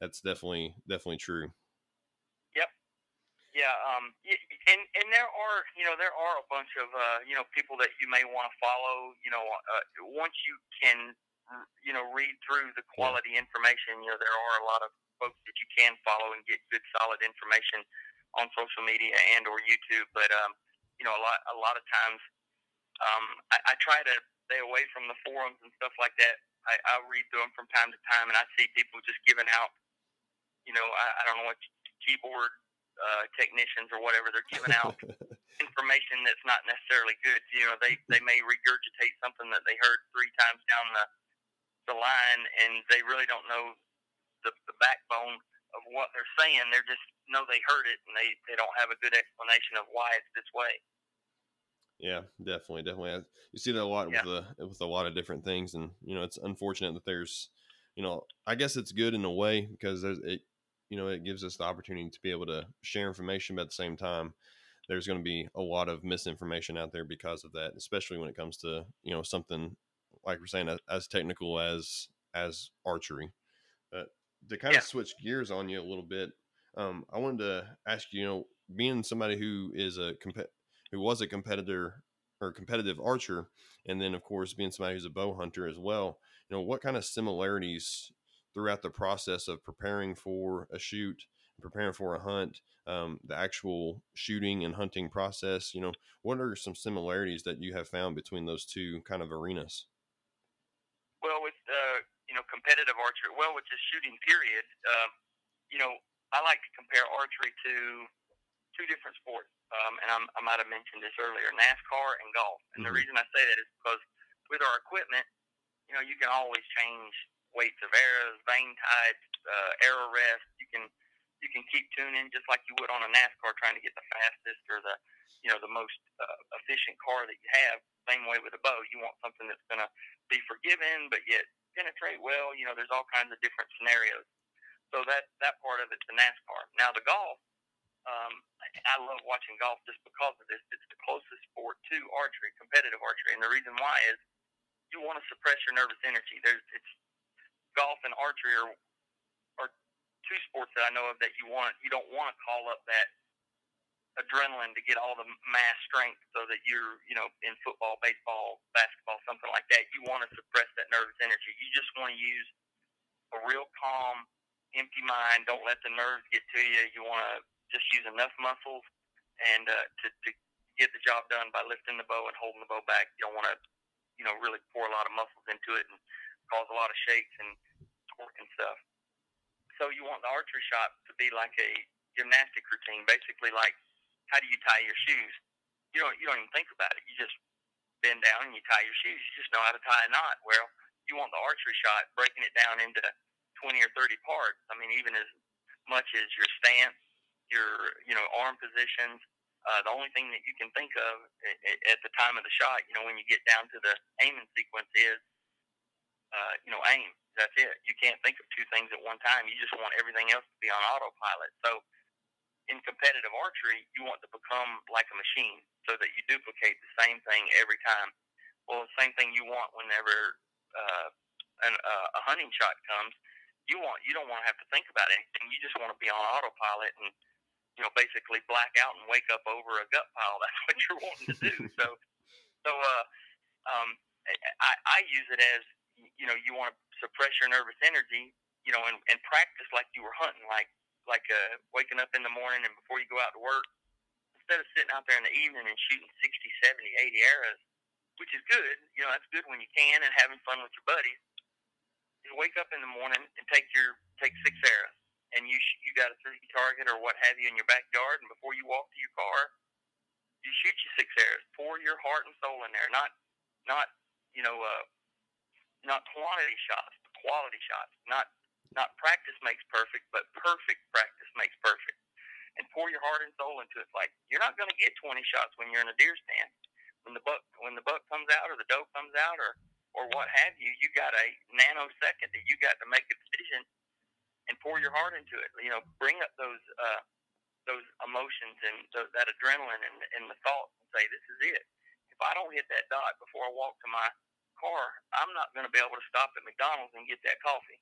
that's definitely definitely true. Yep. Yeah um and and there are you know there are a bunch of uh you know people that you may want to follow you know uh, once you can you know read through the quality yeah. information you know there are a lot of folks that you can follow and get good solid information on social media and or YouTube. But um, you know, a lot a lot of times um, I, I try to stay away from the forums and stuff like that. I, I read through them from time to time, and I see people just giving out, you know, I, I don't know what keyboard uh, technicians or whatever they're giving out information that's not necessarily good. You know, they they may regurgitate something that they heard three times down the the line, and they really don't know the, the backbone of what they're saying. They're just know they heard it and they, they don't have a good explanation of why it's this way. Yeah, definitely, definitely. You see that a lot yeah. with the with a lot of different things, and you know it's unfortunate that there's, you know, I guess it's good in a way because there's it, you know, it gives us the opportunity to be able to share information, but at the same time, there's going to be a lot of misinformation out there because of that, especially when it comes to you know something like we're saying as technical as as archery. To kind yeah. of switch gears on you a little bit, um, I wanted to ask you, you know, being somebody who is a comp- who was a competitor or competitive archer, and then of course being somebody who's a bow hunter as well, you know, what kind of similarities throughout the process of preparing for a shoot, preparing for a hunt, um, the actual shooting and hunting process, you know, what are some similarities that you have found between those two kind of arenas? Well, with uh, you know competitive archery, well, with just shooting period, um, you know, I like to compare archery to two different sports, um, and I'm, i might have mentioned this earlier: NASCAR and golf. And mm-hmm. the reason I say that is because with our equipment, you know, you can always change weights of arrows, vane types, uh, arrow rest. You can you can keep tuning just like you would on a NASCAR, trying to get the fastest or the you know the most uh, efficient car that you have. Same way with a bow, you want something that's going to be forgiving but yet penetrate well. You know, there's all kinds of different scenarios. So that that part of it's the NASCAR. Now the golf, um, I love watching golf just because of this. It's the closest sport to archery, competitive archery, and the reason why is you want to suppress your nervous energy. There's it's golf and archery are are two sports that I know of that you want you don't want to call up that adrenaline to get all the mass strength so that you're you know in football, baseball, basketball, something like that. You want to suppress that nervous energy. You just want to use a real calm empty mind. Don't let the nerves get to you. You want to just use enough muscles and uh, to, to get the job done by lifting the bow and holding the bow back. You don't want to, you know, really pour a lot of muscles into it and cause a lot of shakes and torque and stuff. So you want the archery shot to be like a gymnastic routine, basically like how do you tie your shoes? You don't you don't even think about it. You just bend down and you tie your shoes. You just know how to tie a knot. Well, you want the archery shot breaking it down into 20 or 30 parts. I mean, even as much as your stance, your you know arm positions. Uh, the only thing that you can think of at the time of the shot, you know, when you get down to the aiming sequence is, uh, you know, aim. That's it. You can't think of two things at one time. You just want everything else to be on autopilot. So, in competitive archery, you want to become like a machine so that you duplicate the same thing every time. Well, the same thing you want whenever uh, an, uh, a hunting shot comes you want you don't want to have to think about anything. You just want to be on autopilot and you know, basically black out and wake up over a gut pile. That's what you're wanting to do. so, so uh, um, I, I use it as you know, you want to suppress your nervous energy, you know, and, and practice like you were hunting, like like uh, waking up in the morning and before you go out to work, instead of sitting out there in the evening and shooting 60, 70, 80 arrows, which is good, you know, that's good when you can and having fun with your buddies. You wake up in the morning and take your take six arrows, and you sh- you got a three target or what have you in your backyard, and before you walk to your car, you shoot your six arrows. Pour your heart and soul in there, not not you know uh, not quantity shots, but quality shots. Not not practice makes perfect, but perfect practice makes perfect. And pour your heart and soul into it. Like you're not going to get 20 shots when you're in a deer stand. When the buck when the buck comes out or the doe comes out or or what have you, you got a nanosecond that you got to make a decision and pour your heart into it. You know, bring up those uh, those emotions and th- that adrenaline and, and the thoughts and say, this is it. If I don't hit that dot before I walk to my car, I'm not going to be able to stop at McDonald's and get that coffee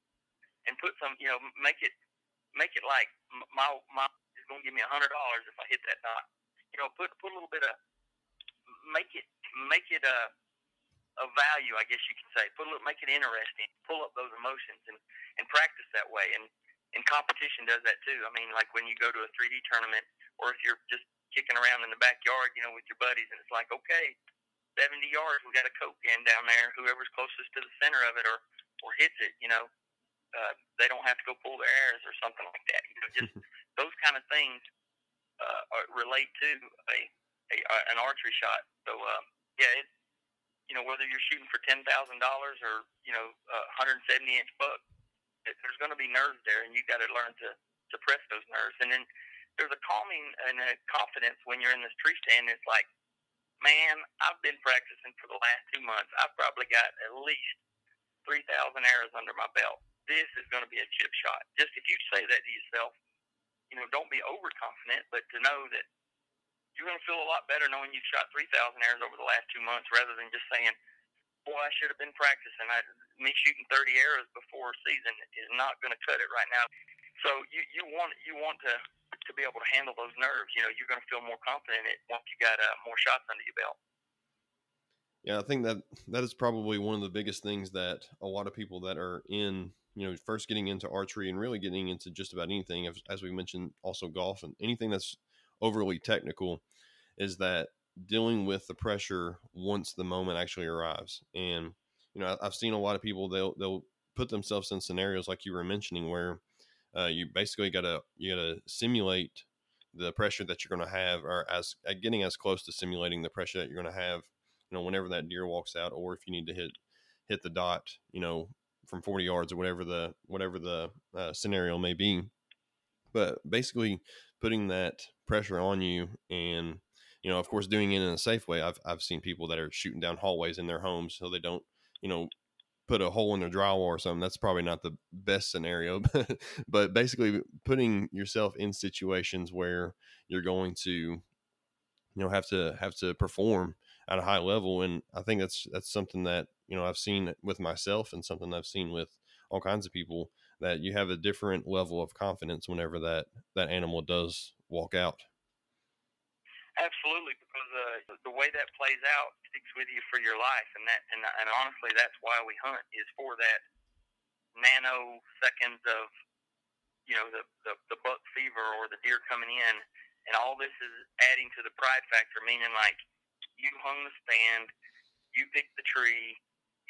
and put some, you know, make it make it like my my is going to give me a hundred dollars if I hit that dot. You know, put put a little bit of make it make it a a value, I guess you could say. Put a little, make it interesting. Pull up those emotions and and practice that way. And and competition does that too. I mean, like when you go to a 3D tournament, or if you're just kicking around in the backyard, you know, with your buddies, and it's like, okay, 70 yards, we got a Coke can down there. Whoever's closest to the center of it or, or hits it, you know, uh, they don't have to go pull their airs or something like that. You know, just those kind of things uh, relate to a, a, a an archery shot. So uh, yeah, it, you know whether you're shooting for ten thousand dollars or you know a 170 inch buck, it, there's going to be nerves there, and you got to learn to suppress those nerves. And then there's a calming and a confidence when you're in this tree stand. It's like man, I've been practicing for the last two months. I've probably got at least 3,000 arrows under my belt. This is going to be a chip shot. Just if you say that to yourself, you know, don't be overconfident, but to know that you're going to feel a lot better knowing you've shot 3,000 arrows over the last two months rather than just saying, boy, I should have been practicing. I, me shooting 30 arrows before season is not going to cut it right now. So you, you want you want to to be able to handle those nerves. You know, you're going to feel more confident once you got uh, more shots under your belt. Yeah, I think that that is probably one of the biggest things that a lot of people that are in, you know, first getting into archery and really getting into just about anything, as, we mentioned, also golf and anything that's overly technical, is that dealing with the pressure once the moment actually arrives. And you know, I've seen a lot of people they'll they'll put themselves in scenarios like you were mentioning where uh, you basically got to you got to simulate the pressure that you're going to have, or as getting as close to simulating the pressure that you're going to have. You know, whenever that deer walks out, or if you need to hit hit the dot, you know, from 40 yards or whatever the whatever the uh, scenario may be. But basically, putting that pressure on you, and you know, of course, doing it in a safe way. I've I've seen people that are shooting down hallways in their homes so they don't, you know, put a hole in their drywall or something, that's probably not the best scenario. But, but basically, putting yourself in situations where you're going to, you know, have to have to perform at a high level, and I think that's that's something that you know I've seen with myself, and something I've seen with all kinds of people that you have a different level of confidence whenever that that animal does walk out. Absolutely, because uh, the way that plays out sticks with you for your life, and that and, and honestly, that's why we hunt is for that nanoseconds of you know the, the the buck fever or the deer coming in, and all this is adding to the pride factor, meaning like you hung the stand, you picked the tree,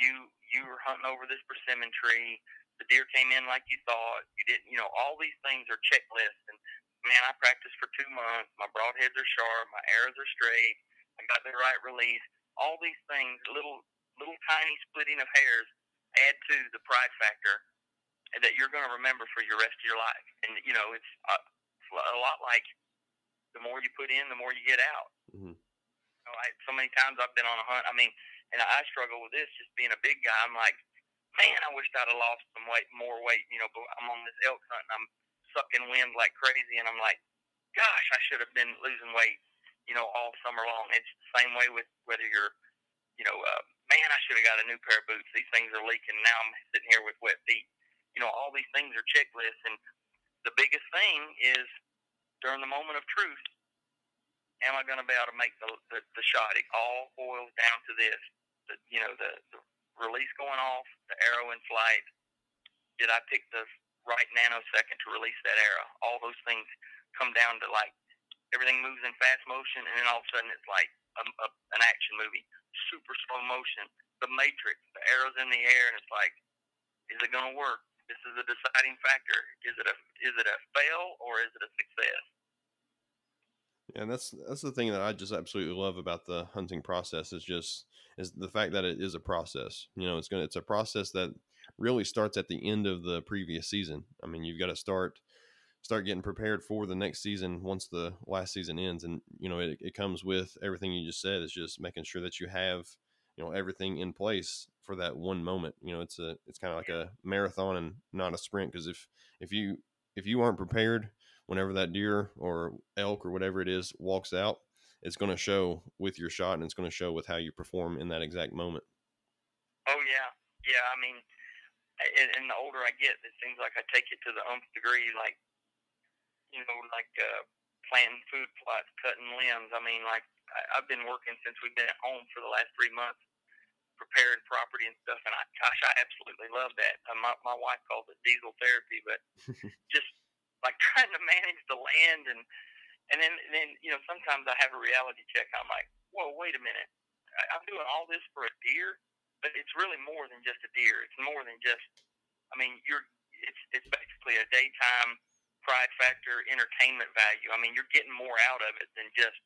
you you were hunting over this persimmon tree, the deer came in like you thought, you didn't, you know, all these things are checklists and man, I practiced for two months. My broadheads are sharp. My arrows are straight. I got the right release. All these things, little little tiny splitting of hairs, add to the pride factor that you're going to remember for your rest of your life. And you know, it's a, uh, a lot like the more you put in, the more you get out. Mm-hmm. You know, I, so many times I've been on a hunt. I mean, and I struggle with this just being a big guy. I'm like, man, I wished I'd have lost some weight, more weight. You know, but I'm on this elk hunt and I'm sucking wind like crazy, and I'm like, gosh, I should have been losing weight, you know, all summer long. It's the same way with whether you're, you know, uh, man, I should have got a new pair of boots. These things are leaking. Now I'm sitting here with wet feet. You know, all these things are checklists, and the biggest thing is during the moment of truth, am I going to be able to make the, the, the shot? It all boils down to this. The, you know, the, the release going off, the arrow in flight. Did I pick the right nanosecond to release that arrow? All those things come down to like everything moves in fast motion, and then all of a sudden it's like a, a, an action movie, super slow motion. The Matrix, the arrows in the air, and it's like, is it going to work? This is a deciding factor. Is it a is it a fail or is it a success? Yeah, and that's that's the thing that I just absolutely love about the hunting process is just is the fact that it is a process. You know, it's gonna it's a process that really starts at the end of the previous season. I mean, you've got to start start getting prepared for the next season once the last season ends, and you know it, it comes with everything you just said. It's just making sure that you have you know everything in place for that one moment. You know, it's a it's kind of like a marathon and not a sprint because if if you if you aren't prepared whenever that deer or elk or whatever it is walks out, it's going to show with your shot and it's going to show with how you perform in that exact moment. Oh yeah, yeah. I mean, and, and the older I get, it seems like I take it to the nth degree. Like, you know, like uh, planting food plots, cutting limbs. I mean, like I, I've been working since we've been at home for the last three months, preparing property and stuff. And I, gosh, I absolutely love that. Uh, my my wife calls it diesel therapy, but just like trying to manage the land and and then then you know sometimes I have a reality check. I'm like, whoa, wait a minute, I, I'm doing all this for a deer, but it's really more than just a deer. It's more than just. I mean, you're it's it's basically a daytime pride factor, entertainment value. I mean, you're getting more out of it than just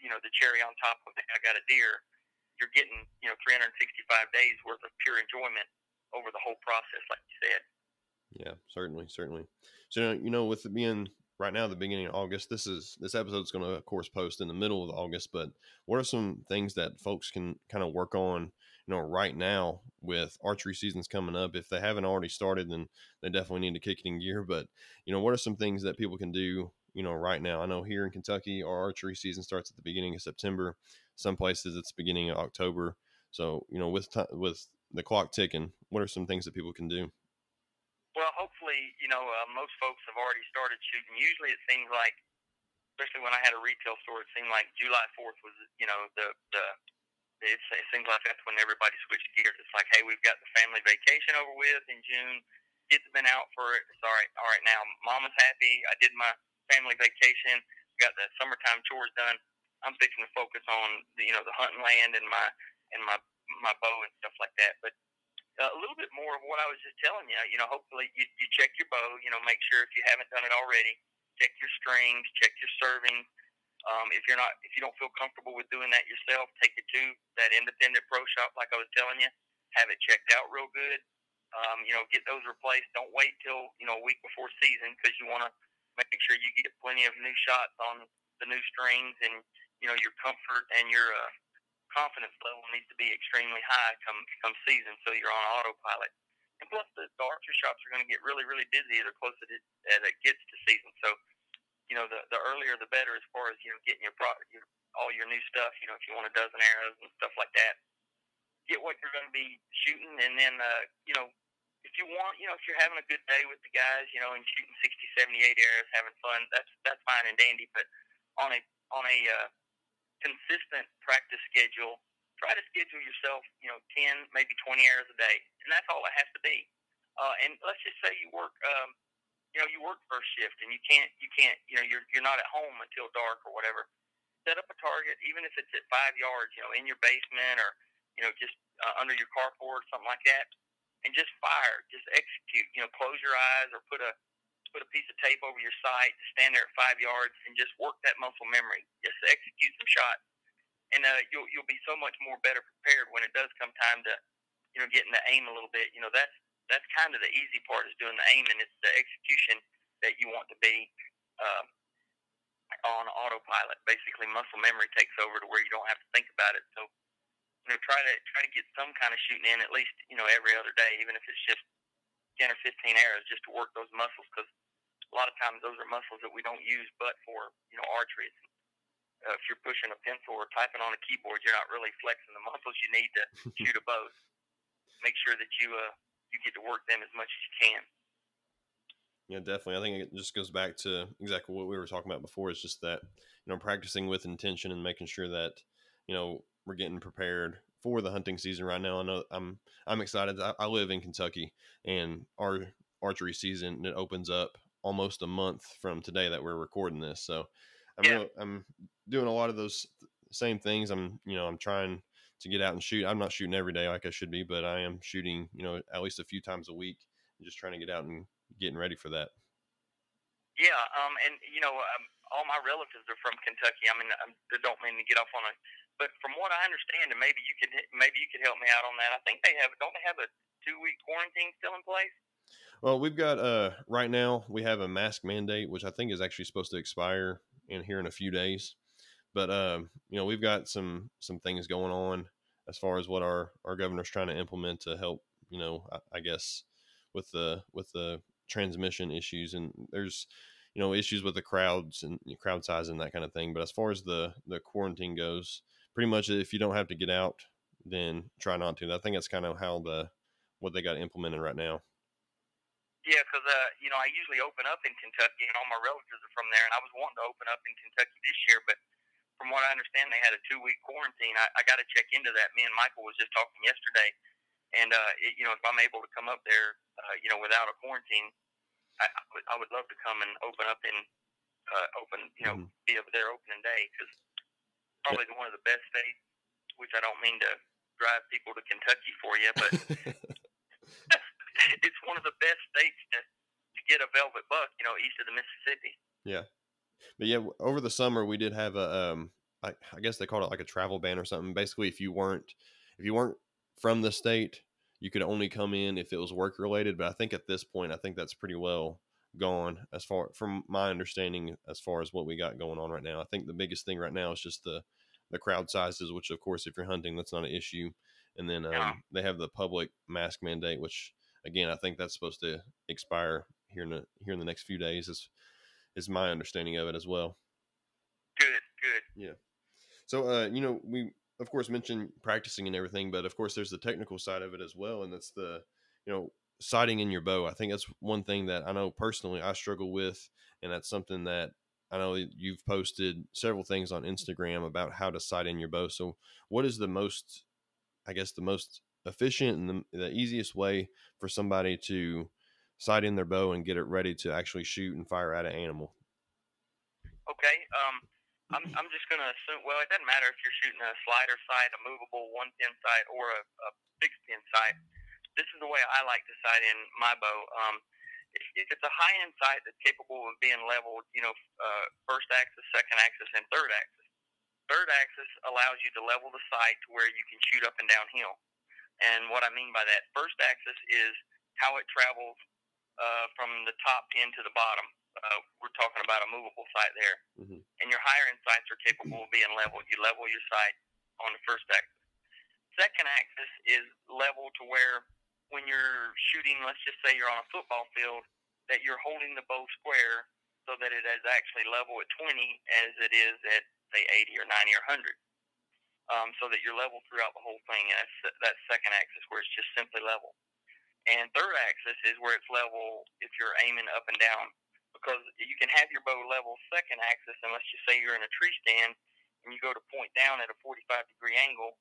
you know the cherry on top of it. I got a deer. You're getting you know 365 days worth of pure enjoyment over the whole process, like you said. Yeah, certainly, certainly. So you know, with it being right now the beginning of August, this is this episode is going to of course post in the middle of August. But what are some things that folks can kind of work on? You know, right now with archery seasons coming up, if they haven't already started, then they definitely need to kick it in gear. But you know, what are some things that people can do? You know, right now, I know here in Kentucky, our archery season starts at the beginning of September. Some places it's beginning of October. So you know, with t- with the clock ticking, what are some things that people can do? Well, hopefully, you know, uh, most folks have already started shooting. Usually, it seems like, especially when I had a retail store, it seemed like July Fourth was, you know, the the. It, it seems like that's when everybody switched gears. It's like, hey, we've got the family vacation over with in June. Kids have been out for it. It's all right. All right, now Mama's happy. I did my family vacation. Got the summertime chores done. I'm fixing to focus on, the, you know, the hunting land and my and my my bow and stuff like that. But a little bit more of what I was just telling you. You know, hopefully you, you check your bow. You know, make sure if you haven't done it already, check your strings, check your serving. Um, if you're not, if you don't feel comfortable with doing that yourself, take it to that independent pro shop, like I was telling you. Have it checked out real good. Um, you know, get those replaced. Don't wait till you know a week before season because you want to make sure you get plenty of new shots on the new strings and you know your comfort and your uh, confidence level needs to be extremely high come come season, so you're on autopilot. And plus, the, the archery shops are going to get really, really busy the closer it, as it gets to season. So, you know, the the earlier the better as far as you know getting your product, your, all your new stuff. You know, if you want a dozen arrows and stuff like that, get what you're going to be shooting, and then uh, you know. If you want, you know, if you're having a good day with the guys, you know, and shooting 60, 78 arrows, having fun, that's that's fine and dandy. But on a on a uh, consistent practice schedule. Try to schedule yourself, you know, 10, maybe 20 hours a day, and that's all it has to be. Uh, and let's just say you work, um, you know, you work first shift, and you can't, you can't, you know, you're you're not at home until dark or whatever. Set up a target, even if it's at five yards, you know, in your basement or, you know, just uh, under your carport, something like that, and just fire, just execute. You know, close your eyes or put a put a piece of tape over your sight, stand there at five yards, and just work that muscle memory. Just execute some shots, and uh, you'll you'll be so much more better prepared when it does come time to, you know, getting the aim a little bit. You know, that's that's kind of the easy part is doing the aim, and it's the execution that you want to be um, on autopilot. Basically, muscle memory takes over to where you don't have to think about it. So, you know, try to try to get some kind of shooting in at least you know every other day, even if it's just ten or fifteen arrows, just to work those muscles because a lot of times those are muscles that we don't use but for you know archery. Uh, if you're pushing a pencil or typing on a keyboard, you're not really flexing the muscles you need to shoot a bow. Make sure that you uh, you get to work them as much as you can. Yeah, definitely. I think it just goes back to exactly what we were talking about before. It's just that you know practicing with intention and making sure that you know we're getting prepared for the hunting season right now. I know I'm I'm excited. I, I live in Kentucky, and our archery season it opens up almost a month from today that we're recording this. So I'm Yeah. really, I'm doing a lot of those same things. I'm you know I'm trying to get out and shoot. I'm not shooting every day like I should be, but I am shooting you know at least a few times a week. and Just trying to get out and getting ready for that. Yeah, um, and you know, um, all my relatives are from Kentucky. I mean, I don't mean to get off on a, but from what I understand, and maybe you could maybe you could help me out on that. I think they have don't they have a two week quarantine still in place? Well, we've got uh right now we have a mask mandate, which I think is actually supposed to expire in here in a few days. But um, you know, we've got some some things going on as far as what our our governor's trying to implement to help. You know, I, I guess with the with the transmission issues and there's you know issues with the crowds and crowd size and that kind of thing. But as far as the the quarantine goes, pretty much if you don't have to get out, then try not to. I think that's kind of how the what they got implemented right now. Yeah, because uh, you know I usually open up in Kentucky, and all my relatives are from there, and I was wanting to open up in Kentucky this year, but from what I understand, they had a two week quarantine. I, I got to check into that. Me and Michael was just talking yesterday, and uh, it, you know if I'm able to come up there, uh, you know without a quarantine, I, I would I would love to come and open up in uh, open you know Mhm. be up there opening day because probably one of the best states. Which I don't mean to drive people to Kentucky for you, but it's one of the best states to, to get a velvet buck, you know, east of the Mississippi. Yeah. But yeah, over the summer we did have a um I, I guess they called it like a travel ban or something. Basically, if you weren't if you weren't from the state, you could only come in if it was work related. But I think at this point, I think that's pretty well gone as far from my understanding as far as what we got going on right now. I think the biggest thing right now is just the the crowd sizes, which of course if you're hunting, that's not an issue. And then um, Yeah. they have the public mask mandate, which again I think that's supposed to expire here in the here in the next few days. Is is my understanding of it as well. Good, good. Yeah. So, uh, you know, we of course mentioned practicing and everything, but of course there's the technical side of it as well, and that's the, you know, sighting in your bow. I think that's one thing that I know personally I struggle with, and that's something that I know you've posted several things on Instagram about how to sight in your bow. So, what is the most, I guess, the most efficient and the, the easiest way for somebody to sight in their bow and get it ready to actually shoot and fire at an animal? Okay. Um, I'm, I'm just going to assume, well, it doesn't matter if you're shooting a slider sight, a movable one pin sight, or a, a fixed pin sight. This is the way I like to sight in my bow. Um, if, if it's a high end sight that's capable of being leveled, you know, uh, first axis, second axis, and third axis. Third axis allows you to level the sight to where you can shoot up and downhill. And what I mean by that, first axis is how it travels uh, from the top pin to the bottom. Uh, we're talking about a movable sight there. Mhm. And your higher end sights are capable of being leveled. You level your sight on the first axis. Second axis is level to where when you're shooting, let's just say you're on a football field, that you're holding the bow square so that it is actually level at 20 as it is at say 80 or 90 or 100. Um, so that you're level throughout the whole thing. And that's that second axis where it's just simply level. And third axis is where it's level if you're aiming up and down. Because you can have your bow level second axis, and let's just say you're in a tree stand and you go to point down at a 45 degree angle,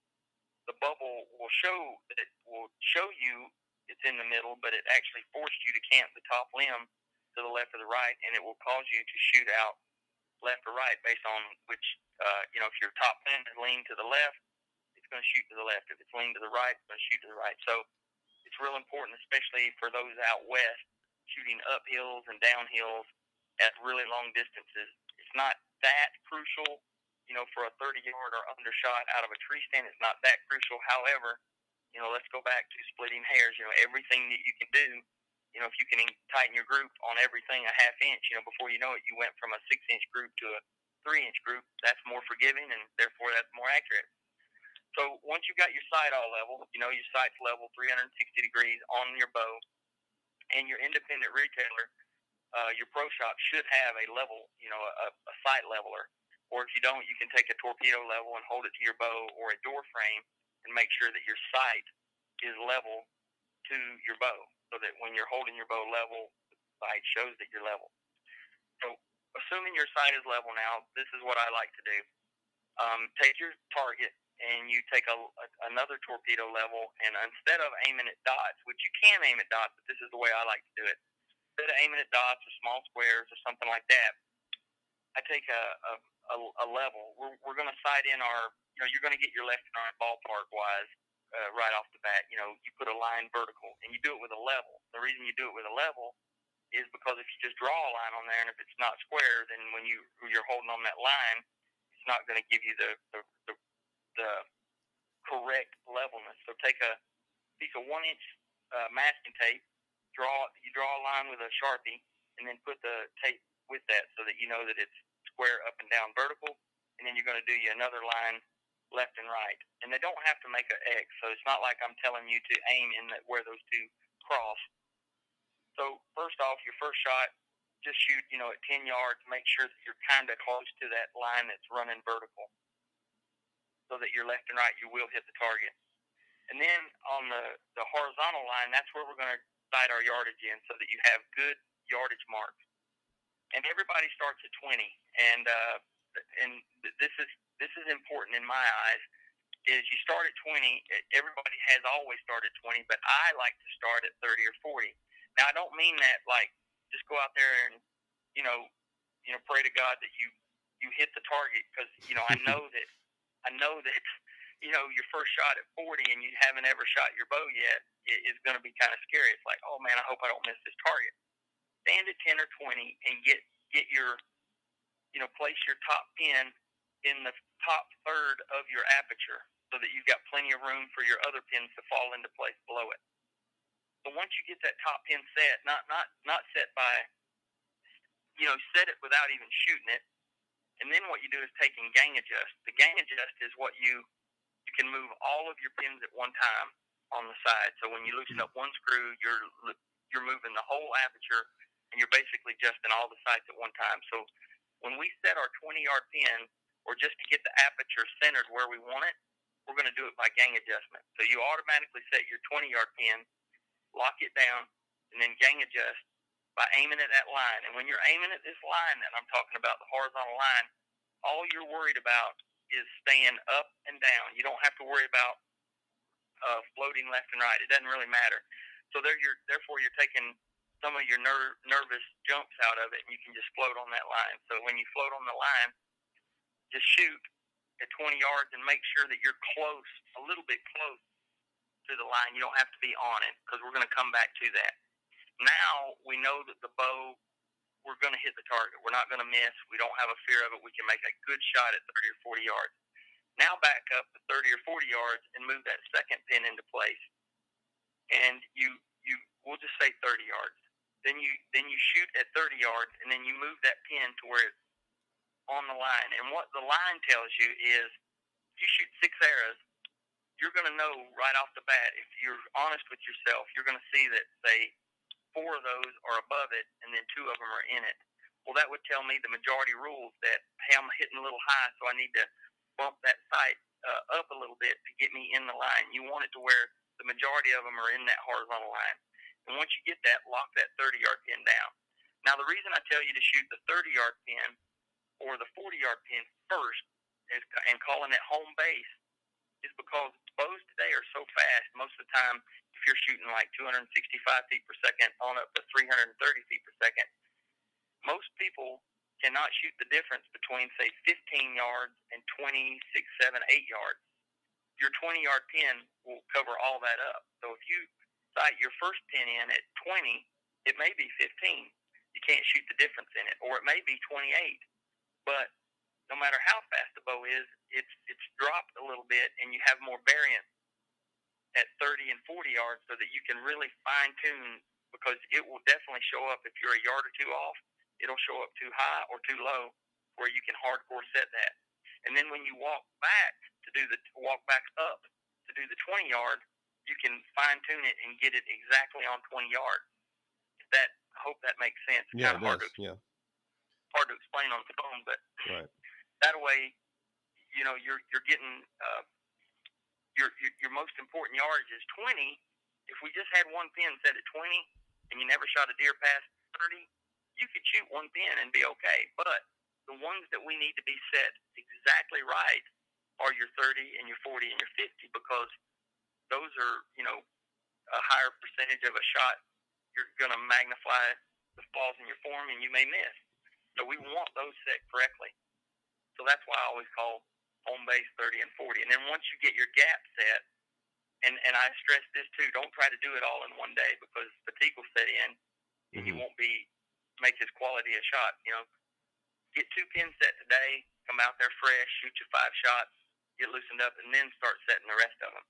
the bubble will show that will show you it's in the middle, but it actually forced you to camp the top limb to the left or the right, and it will cause you to shoot out left or right based on which, uh, you know, if your top limb is leaned to the left, it's going to shoot to the left. If it's leaned to the right, it's going to shoot to the right. So it's real important, especially for those out west shooting up hills and down hills at really long distances. It's not that crucial, you know, for a 30 yard or undershot out of a tree stand. It's not that crucial. However, you know, let's go back to splitting hairs. You know, everything that you can do, you know, if you can tighten your group on everything a half inch, you know, before you know it, you went from a six inch group to a three inch group. That's more forgiving and therefore that's more accurate. So once you've got your sight all level, you know, your sight's level 360 degrees on your bow, and your independent retailer, uh, your pro shop should have a level, you know, a, a sight leveler. Or if you don't, you can take a torpedo level and hold it to your bow or a door frame and make sure that your sight is level to your bow, so that when you're holding your bow level the sight shows that you're level. So, assuming your sight is level now, this is what I like to do. Um, take your target and you take a, a, another torpedo level, and instead of aiming at dots, which you can aim at dots, but this is the way I like to do it. Instead of aiming at dots or small squares or something like that, I take a, a, a, a level. We're, we're going to sight in our, you know, you're going to get your left and right ballpark wise uh, right off the bat. You know, you put a line vertical, and you do it with a level. The reason you do it with a level is because if you just draw a line on there, and if it's not square, then when you you're holding on that line, it's not going to give you the, the, the the correct levelness. So take a piece of one inch uh, masking tape, draw you draw a line with a sharpie, and then put the tape with that so that you know that it's square up and down vertical. And then you're going to do you another line left and right. And they don't have to make an X, so it's not like I'm telling you to aim in the, where those two cross. So first off, your first shot, just shoot, you know, at 10 yards. Make sure that you're kind of close to that line that's running vertical so that you're left and right, you will hit the target. And then on the, the horizontal line, that's where we're going to sight our yardage in so that you have good yardage marks. And everybody starts at 20. And, uh, and this is, this is important in my eyes is you start at 20. Everybody has always started 20, but I like to start at 30 or 40. Now, I don't mean that like just go out there and, you know, you know, pray to God that you, you hit the target because, you know, I know that I know that you know your first shot at 40 and you haven't ever shot your bow yet is going to be kind of scary. It's like, oh man, I hope I don't miss this target. Stand at 10 or 20 and get get your you know place your top pin in the top third of your aperture so that you've got plenty of room for your other pins to fall into place below it. So once you get that top pin set, not not not set by you know set it without even shooting it, and then what you do is take and gang adjust. The gang adjust is what you you can move all of your pins at one time on the side. So when you loosen up one screw, you're you're moving the whole aperture, and you're basically adjusting all the sights at one time. So when we set our 20 yard pin, or just to get the aperture centered where we want it, we're going to do it by gang adjustment. So you automatically set your 20 yard pin, lock it down, and then gang adjust by aiming at that line. And when you're aiming at this line that I'm talking about, the horizontal line, all you're worried about is staying up and down. You don't have to worry about uh, floating left and right. It doesn't really matter. So there you're, therefore, you're taking some of your ner- nervous jumps out of it, and you can just float on that line. So when you float on the line, just shoot at 20 yards and make sure that you're close, a little bit close to the line. You don't have to be on it because we're going to come back to that. Now we know that the bow, we're going to hit the target. We're not going to miss. We don't have a fear of it. We can make a good shot at 30 or 40 yards. Now back up to 30 or 40 yards and move that second pin into place. And you, you, we'll just say 30 yards. Then you, then you shoot at 30 yards, and then you move that pin to where it's on the line. And what the line tells you is, if you shoot six arrows, you're going to know right off the bat, if you're honest with yourself, you're going to see that, say, four of those are above it, and then two of them are in it. Well, that would tell me the majority rules that, hey, I'm hitting a little high, so I need to bump that sight uh, up a little bit to get me in the line. You want it to where the majority of them are in that horizontal line. And once you get that, lock that 30 yard pin down. Now, the reason I tell you to shoot the 30 yard pin or the 40 yard pin first is, and calling it home base is because bows today are so fast. Most of the time, if you're shooting like 265 feet per second on up to 330 feet per second, most people cannot shoot the difference between say 15 yards and 26, 7, 8 yards. Your 20 yard pin will cover all that up. So if you sight your first pin in at 20, it may be 15. You can't shoot the difference in it, or it may be 28. But no matter how fast the bow is, it's it's dropped a little bit, and you have more variance at 30 and 40 yards so that you can really fine tune because it will definitely show up if you're a yard or two off. It'll show up too high or too low where you can hardcore set that. And then when you walk back to do the walk back up to do the 20 yard, you can fine tune it and get it exactly on 20 yards. That I hope that makes sense. It's yeah, kind of hard to, yeah. Hard to explain on the phone, but right. that way, you know, you're you're getting uh, your, your, your most important yardage is 20. If we just had one pin set at 20 and you never shot a deer past 30, you could shoot one pin and be okay. But the ones that we need to be set exactly right are your 30 and your 40 and your 50 because those are, you know, a higher percentage of a shot. You're going to magnify the falls in your form and you may miss. So we want those set correctly. So that's why I always call home base 30 and 40. And then once you get your gap set, and, and I stress this too, don't try to do it all in one day because fatigue will set in and mm-hmm. you won't be make as quality a shot. You know, get two pins set today, come out there fresh, shoot your five shots, get loosened up, and then start setting the rest of them.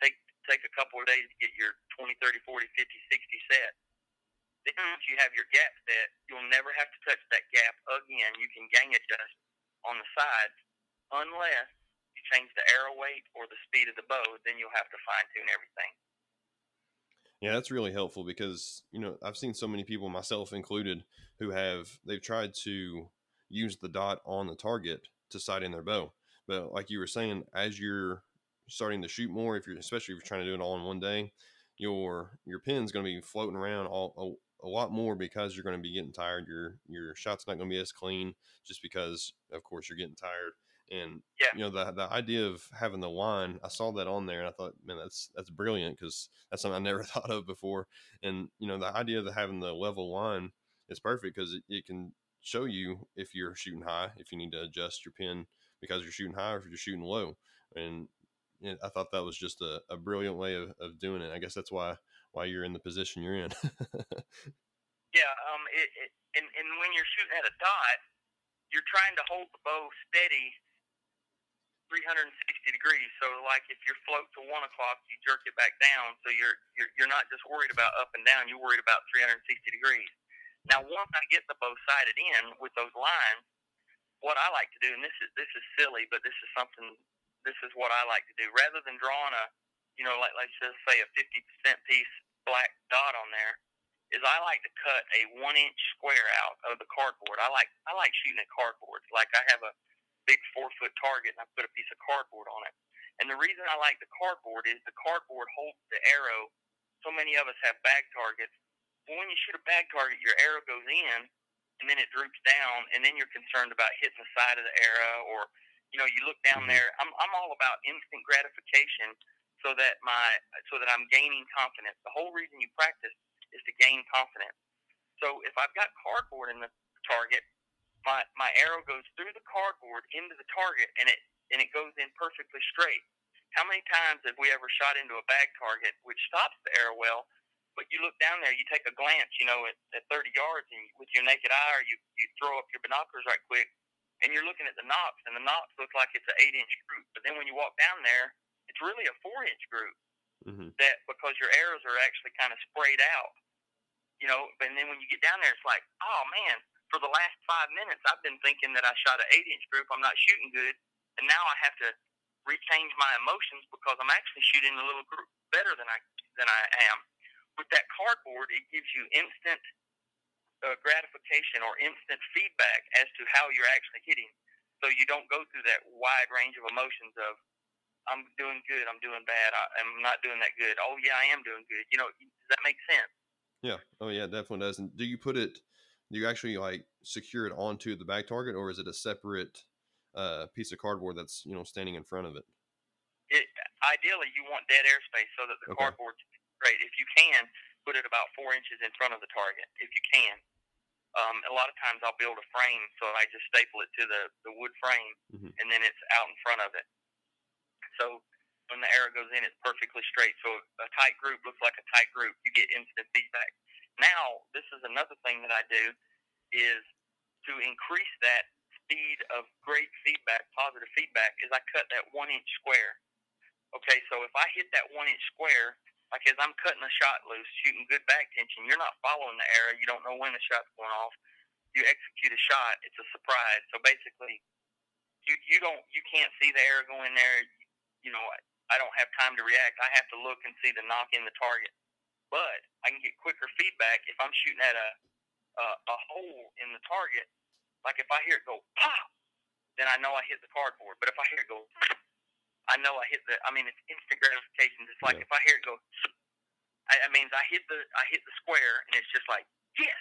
Take take a couple of days to get your 20, 30, 40, 50, 60 set. Then uh-huh. once you have your gap set, you'll never have to touch that gap again. You can gang adjust on the sides unless you change the arrow weight or the speed of the bow, then you'll have to fine tune everything. Yeah, that's really helpful because, you know, I've seen so many people, myself included, who have they've tried to use the dot on the target to sight in their bow. But like you were saying, as you're starting to shoot more, if you're especially if you're trying to do it all in one day, your your pin's going to be floating around all oh, a, lot more because you're going to be getting tired. Your your shot's not going to be as clean just because, of course, you're getting tired. And yeah. you know the the idea of having the line, I saw that on there, and I thought, man, that's that's brilliant because that's something I never thought of before. And you know the idea of having the level line is perfect because it, it can show you if you're shooting high, if you need to adjust your pin because you're shooting high or if you're shooting low. And I thought that was just a, a brilliant way of, of doing it. I guess that's why why you're in the position you're in. yeah, um, it, it, and and when you're shooting at a dot, you're trying to hold the bow steady 360 degrees. So, like if you float to one o'clock, you jerk it back down. So you're you're you're not just worried about up and down. You're worried about 360 degrees. Now, once I get the bow sighted in with those lines, what I like to do, and this is this is silly, but this is something. This is what I like to do. Rather than drawing a, you know, like let's just say a 50% piece black dot on there, is I like to cut a one inch square out of the cardboard. I like I like shooting at cardboard. Like I have a big four foot target and I put a piece of cardboard on it. And the reason I like the cardboard is the cardboard holds the arrow. So many of us have bag targets. But when you shoot a bag target, your arrow goes in and then it droops down, and then you're concerned about hitting the side of the arrow or you know you look down mm-hmm. there. I'm I'm all about instant gratification so that my so that I'm gaining confidence. The whole reason you practice is to gain confidence. So if I've got cardboard in the target, my my arrow goes through the cardboard into the target and it and it goes in perfectly straight. How many times have we ever shot into a bag target which stops the arrow well, but you look down there, you take a glance, you know, at, at 30 yards, and with your naked eye, or you you throw up your binoculars right quick, and you're looking at the nocks, and the nocks look like it's an eight inch group, but then when you walk down there, it's really a four inch group. Mm-hmm. That because your arrows are actually kind of sprayed out, you know, and then when you get down there, it's like, oh man, for the last five minutes, I've been thinking that I shot an eight inch group. I'm not shooting good, and now I have to rechange my emotions because I'm actually shooting a little group better than I than I am. With that cardboard, it gives you instant uh, gratification or instant feedback as to how you're actually hitting, so you don't go through that wide range of emotions of I'm doing good, I'm doing bad, I, I'm not doing that good. Oh yeah, I am doing good. You know, does that make sense? Yeah. Oh yeah, definitely does. And do you put it? do you actually like secure it onto the back target or is it a separate uh, piece of cardboard that's you know standing in front of it? it ideally, you want dead airspace so that the okay. cardboard's great. If you can, put it about four inches in front of the target, if you can. Um, a lot of times I'll build a frame, so I just staple it to the, the wood frame, mm-hmm. and then it's out in front of it. So when the arrow goes in, it's perfectly straight. So a tight group looks like a tight group. You get instant feedback. Now, this is another thing that I do is to increase that speed of great feedback, positive feedback, is I cut that one inch square. Okay, so if I hit that one inch square, like as I'm cutting a shot loose, shooting good back tension, you're not following the arrow. You don't know when the shot's going off. You execute a shot, it's a surprise. So basically, you you don't you can't see the arrow going there. You know, I don't have time to react. I have to look and see the nock in the target but I can get quicker feedback if I'm shooting at a a, a hole in the target. Like if I hear it go pop, then I know I hit the cardboard. But if I hear it go, I know I hit the. I mean, it's instant gratification. It's like yeah. if I hear it go, I, I mean, I hit the I hit the square, and it's just like yes,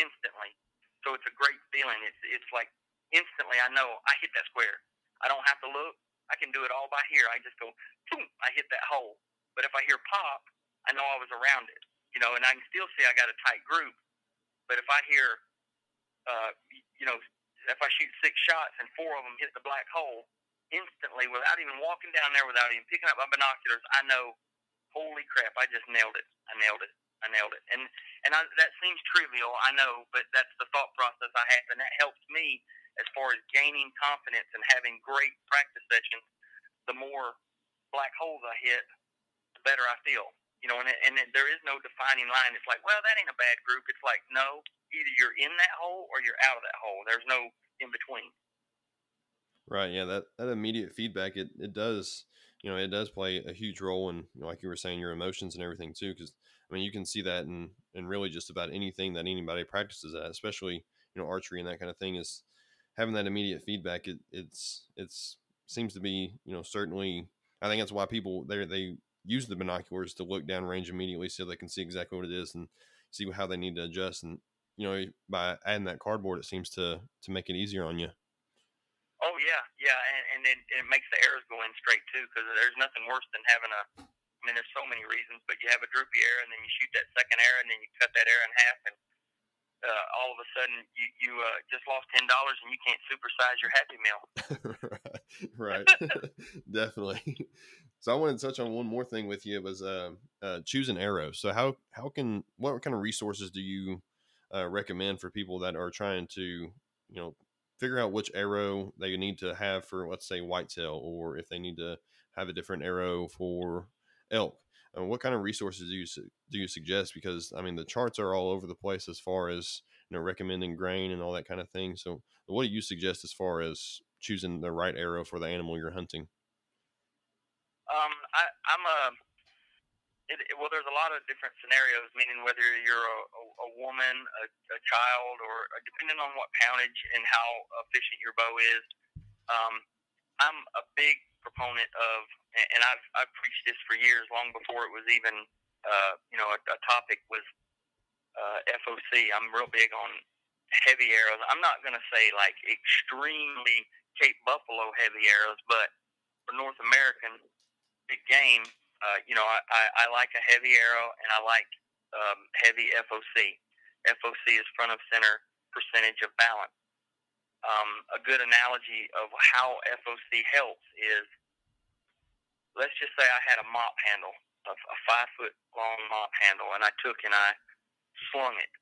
instantly. So it's a great feeling. It's it's like instantly I know I hit that square. I don't have to look. I can do it all by here. I just go, boom, I hit that hole. But if I hear pop, I know I was around it. You know, and I can still see I got a tight group. But if I hear, uh, you know, if I shoot six shots and four of them hit the black hole, instantly, without even walking down there, without even picking up my binoculars, I know, holy crap, I just nailed it. I nailed it. I nailed it. And and I, that seems trivial, I know, but that's the thought process I have, and that helps me as far as gaining confidence and having great practice sessions. The more black holes I hit, the better I feel. You know, and and there is no defining line. It's like, well, that ain't a bad group. It's like, no, either you're in that hole or you're out of that hole. There's no in between. Right. Yeah. That that immediate feedback it it does you know it does play a huge role in you know, like you were saying your emotions and everything too because I mean you can see that in in really just about anything that anybody practices at especially you know archery and that kind of thing is having that immediate feedback it it's it's seems to be you know certainly I think that's why people they they use the binoculars to look down range immediately so they can see exactly what it is and see how they need to adjust and you know by adding that cardboard it seems to to make it easier on you Oh yeah, yeah, and, and it, it makes the arrows go in straight too, because there's nothing worse than having a. I mean, there's so many reasons, but you have a droopy arrow, and then you shoot that second arrow, and then you cut that arrow in half, and uh, all of a sudden you you uh, just lost ten dollars, and you can't supersize your Happy Meal. right, definitely. So I wanted to touch on one more thing with you. It was uh, uh, choosing arrows. So how how can what kind of resources do you uh, recommend for people that are trying to you know figure out which arrow they need to have for let's say whitetail or if they need to have a different arrow for elk what kind of resources do you do you suggest because i mean the charts are all over the place as far as you know recommending grain and all that kind of thing so what do you suggest as far as choosing the right arrow for the animal you're hunting um i i'm a it, it, well, there's a lot of different scenarios, meaning whether you're a, a, a woman, a, a child, or uh, depending on what poundage and how efficient your bow is. Um, I'm a big proponent of, and I've I've preached this for years, long before it was even uh, you know a, a topic was uh, FOC. I'm real big on heavy arrows. I'm not going to say like extremely Cape Buffalo heavy arrows, but for North American big game, uh, you know, I, I, I like a heavy arrow and I like um, heavy FOC. FOC is front of center percentage of balance. Um, a good analogy of how FOC helps is let's just say I had a mop handle, a, a five foot long mop handle, and I took and I slung it.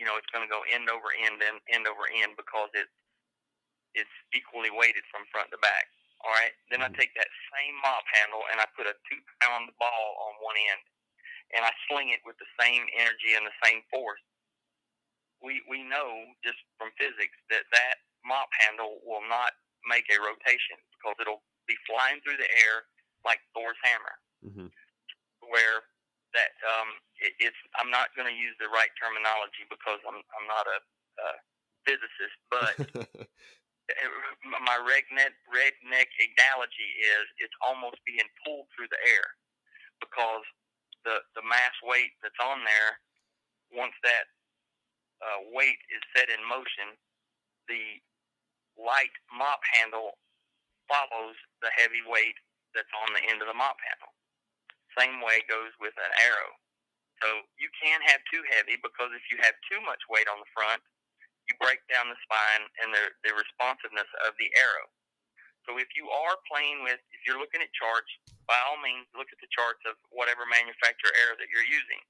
You know, it's going to go end over end and end over end because it's it's equally weighted from front to back. All right. Then I take that same mop handle and I put a two pound ball on one end, and I sling it with the same energy and the same force. We we know just from physics that that mop handle will not make a rotation because it'll be flying through the air like Thor's hammer. Mm-hmm. Where that um, it, it's I'm not going to use the right terminology because I'm I'm not a, a physicist, but my redneck redneck analogy is it's almost being pulled through the air because the the mass weight that's on there once that uh, weight is set in motion the light mop handle follows the heavy weight that's on the end of the mop handle same way goes with an arrow so you can have too heavy because if you have too much weight on the front you break down the spine and the, the responsiveness of the arrow. So if you are playing with, if you're looking at charts, by all means look at the charts of whatever manufacturer arrow that you're using.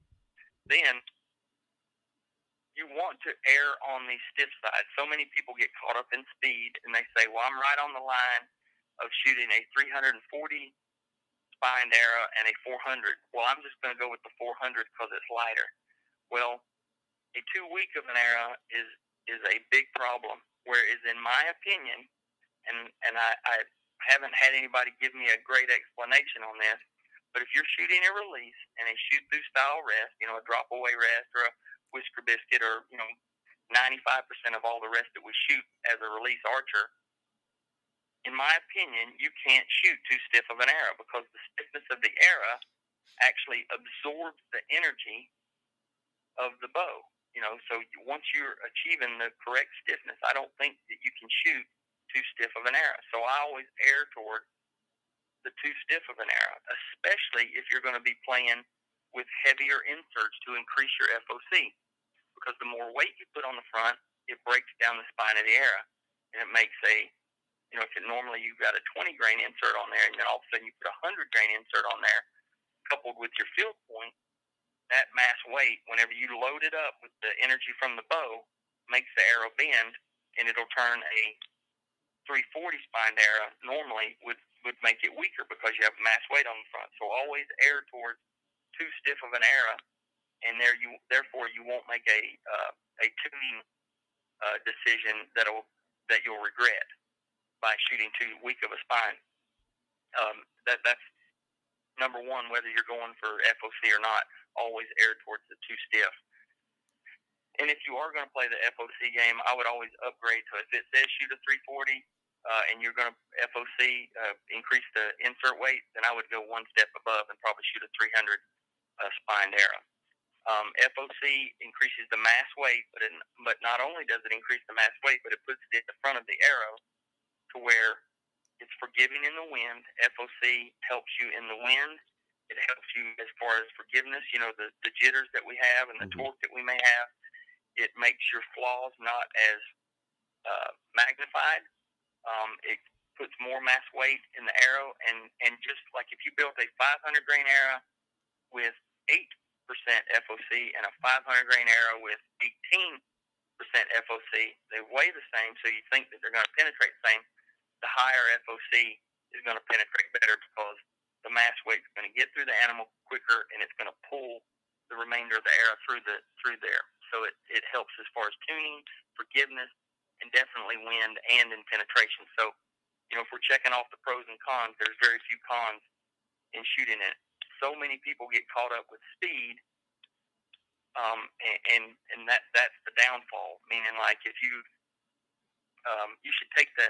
Then you want to err on the stiff side. So many people get caught up in speed and they say, well, I'm right on the line of shooting a 340 spined arrow and a 400. Well, I'm just going to go with the 400 because it's lighter. Well, a too weak of an arrow is is a big problem. Whereas, in my opinion, and and I, I haven't had anybody give me a great explanation on this, but if you're shooting a release and a shoot through style rest, you know, a drop away rest or a whisker biscuit or you know, 95% of all the rest that we shoot as a release archer, in my opinion, you can't shoot too stiff of an arrow because the stiffness of the arrow actually absorbs the energy of the bow. You know, so once you're achieving the correct stiffness, I don't think that you can shoot too stiff of an arrow. So I always err toward the too stiff of an arrow, especially if you're going to be playing with heavier inserts to increase your FOC. Because the more weight you put on the front, it breaks down the spine of the arrow, and it makes a you know, if it normally you've got a 20 grain insert on there, and then all of a sudden you put a 100 grain insert on there, coupled with your field point, that mass weight, whenever you load it up with the energy from the bow, makes the arrow bend, and it'll turn a 340 spined arrow uh, normally would would make it weaker because you have mass weight on the front. So always err towards too stiff of an arrow, and there you therefore you won't make a uh, a tuning uh, decision that'll that you'll regret by shooting too weak of a spine. Um, that that's number one, whether you're going for FOC or not, always err towards the too stiff. And if you are going to play the FOC game, I would always upgrade to if it says shoot a 340 uh, and you're going to FOC uh, increase the insert weight, then I would go one step above and probably shoot a 300 uh, spined arrow. Um, FOC increases the mass weight, but it, but not only does it increase the mass weight, but it puts it at the front of the arrow to where it's forgiving in the wind. FOC helps you in the wind. It helps you as far as forgiveness, you know, the, the jitters that we have and the mm-hmm. torque that we may have. It makes your flaws not as uh, magnified. Um, it puts more mass weight in the arrow. And, and just like if you built a 500 grain arrow with 8% FOC and a 500 grain arrow with 18% FOC, they weigh the same, so you think that they're going to penetrate the same the higher FOC is going to penetrate better because the mass weight is going to get through the animal quicker and it's going to pull the remainder of the arrow through the through there. So it, it helps as far as tuning, forgiveness, and definitely wind and in penetration. So, you know, if we're checking off the pros and cons, there's very few cons in shooting it. So many people get caught up with speed, um, and, and and that that's the downfall. Meaning, like if you um, you should take the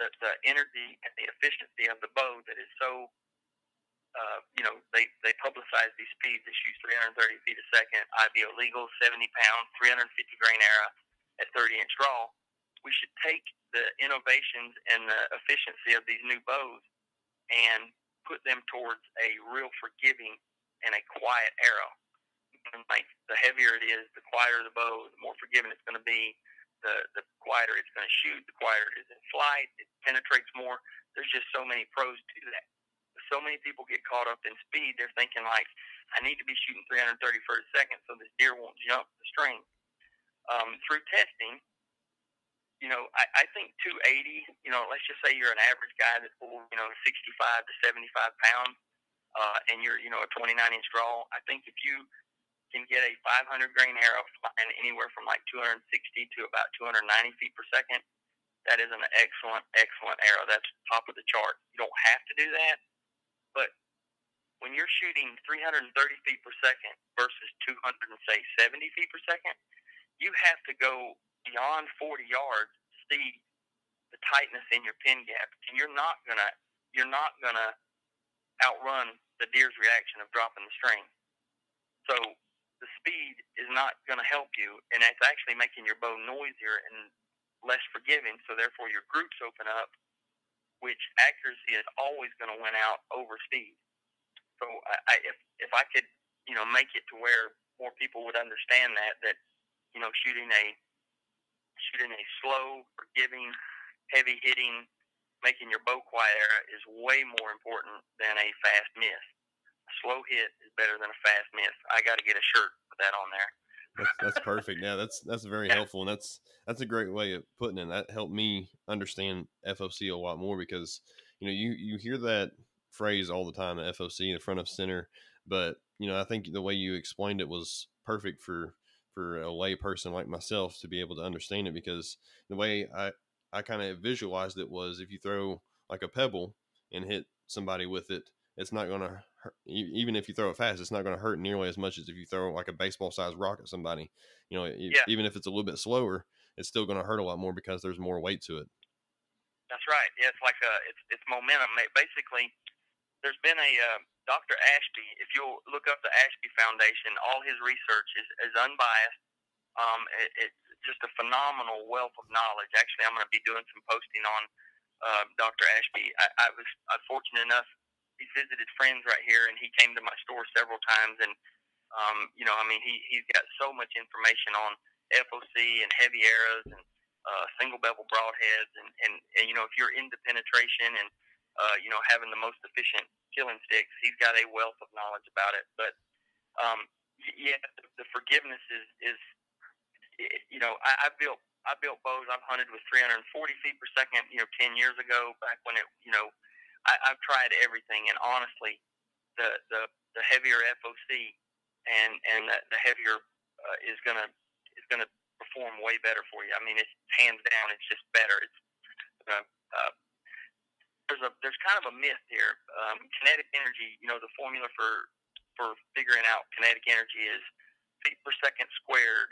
the, the energy and the efficiency of the bow that is so, uh, you know, they, they publicize these speeds. They shoot 330 feet a second, IBO legal, 70 pounds, 350 grain arrow at 30 inch draw. We should take the innovations and the efficiency of these new bows and put them towards a real forgiving and a quiet arrow. Like the heavier it is, the quieter the bow, the more forgiving it's going to be the, the quieter it's going to shoot, the quieter it is in flight, it penetrates more. There's just so many pros to that. So many people get caught up in speed. They're thinking like, I need to be shooting 330 for a second so this deer won't jump the string. Um, through testing, you know, I, I think 280, you know, let's just say you're an average guy that's, you know, 65 to 75 pounds, uh, and you're, you know, a 29 inch draw. I think if you can get a 500 grain arrow flying anywhere from like 260 to about 290 feet per second. That is an excellent, excellent arrow. That's top of the chart. You don't have to do that, but when you're shooting 330 feet per second versus 200 and say 70 feet per second, you have to go beyond 40 yards see the tightness in your pin gap, and you're not gonna you're not gonna outrun the deer's reaction of dropping the string. So the speed is not going to help you, and it's actually making your bow noisier and less forgiving. So therefore, your groups open up, which accuracy is always going to win out over speed. So I, I, if if I could, you know, make it to where more people would understand that that you know shooting a shooting a slow, forgiving, heavy hitting, making your bow quiet era is way more important than a fast miss A slow hit is better than a fast miss. I got to get a shirt with that on there. That's, that's perfect. Yeah, that's that's very helpful, and that's that's a great way of putting it. That helped me understand FOC a lot more because you know you you hear that phrase all the time, the FOC, the front of center. But you know, I think the way you explained it was perfect for for a lay person like myself to be able to understand it because the way I I kind of visualized it was if you throw like a pebble and hit somebody with it, it's not going to even if you throw it fast, it's not going to hurt nearly as much as if you throw like a baseball sized rock at somebody. You know, yeah. even if it's a little bit slower, it's still going to hurt a lot more because there's more weight to it. That's right. Yeah, it's like a it's it's momentum. Basically, there's been a uh, Dr. Ashby. If you'll look up the Ashby Foundation, all his research is, is unbiased. Um, it, it's just a phenomenal wealth of knowledge. Actually, I'm going to be doing some posting on uh, Dr. Ashby. I, I was uh, fortunate enough; he visited friends right here, and he came to my store several times. And um, you know, I mean, he he's got so much information on FOC and heavy arrows and uh, single bevel broadheads, and, and and you know, if you're into penetration and uh, you know having the most efficient killing sticks, he's got a wealth of knowledge about it. But um, yeah, the, the forgiveness is is you know, I, I built I built bows I've hunted with 340 feet per second, you know, 10 years ago, back when it, you know, I, I've tried everything, and honestly, the the the heavier FOC and and the, the heavier uh, is gonna is gonna perform way better for you. I mean, it's hands down, it's just better. It's uh, uh, there's a there's kind of a myth here. Um, kinetic energy, you know, the formula for for figuring out kinetic energy is feet per second squared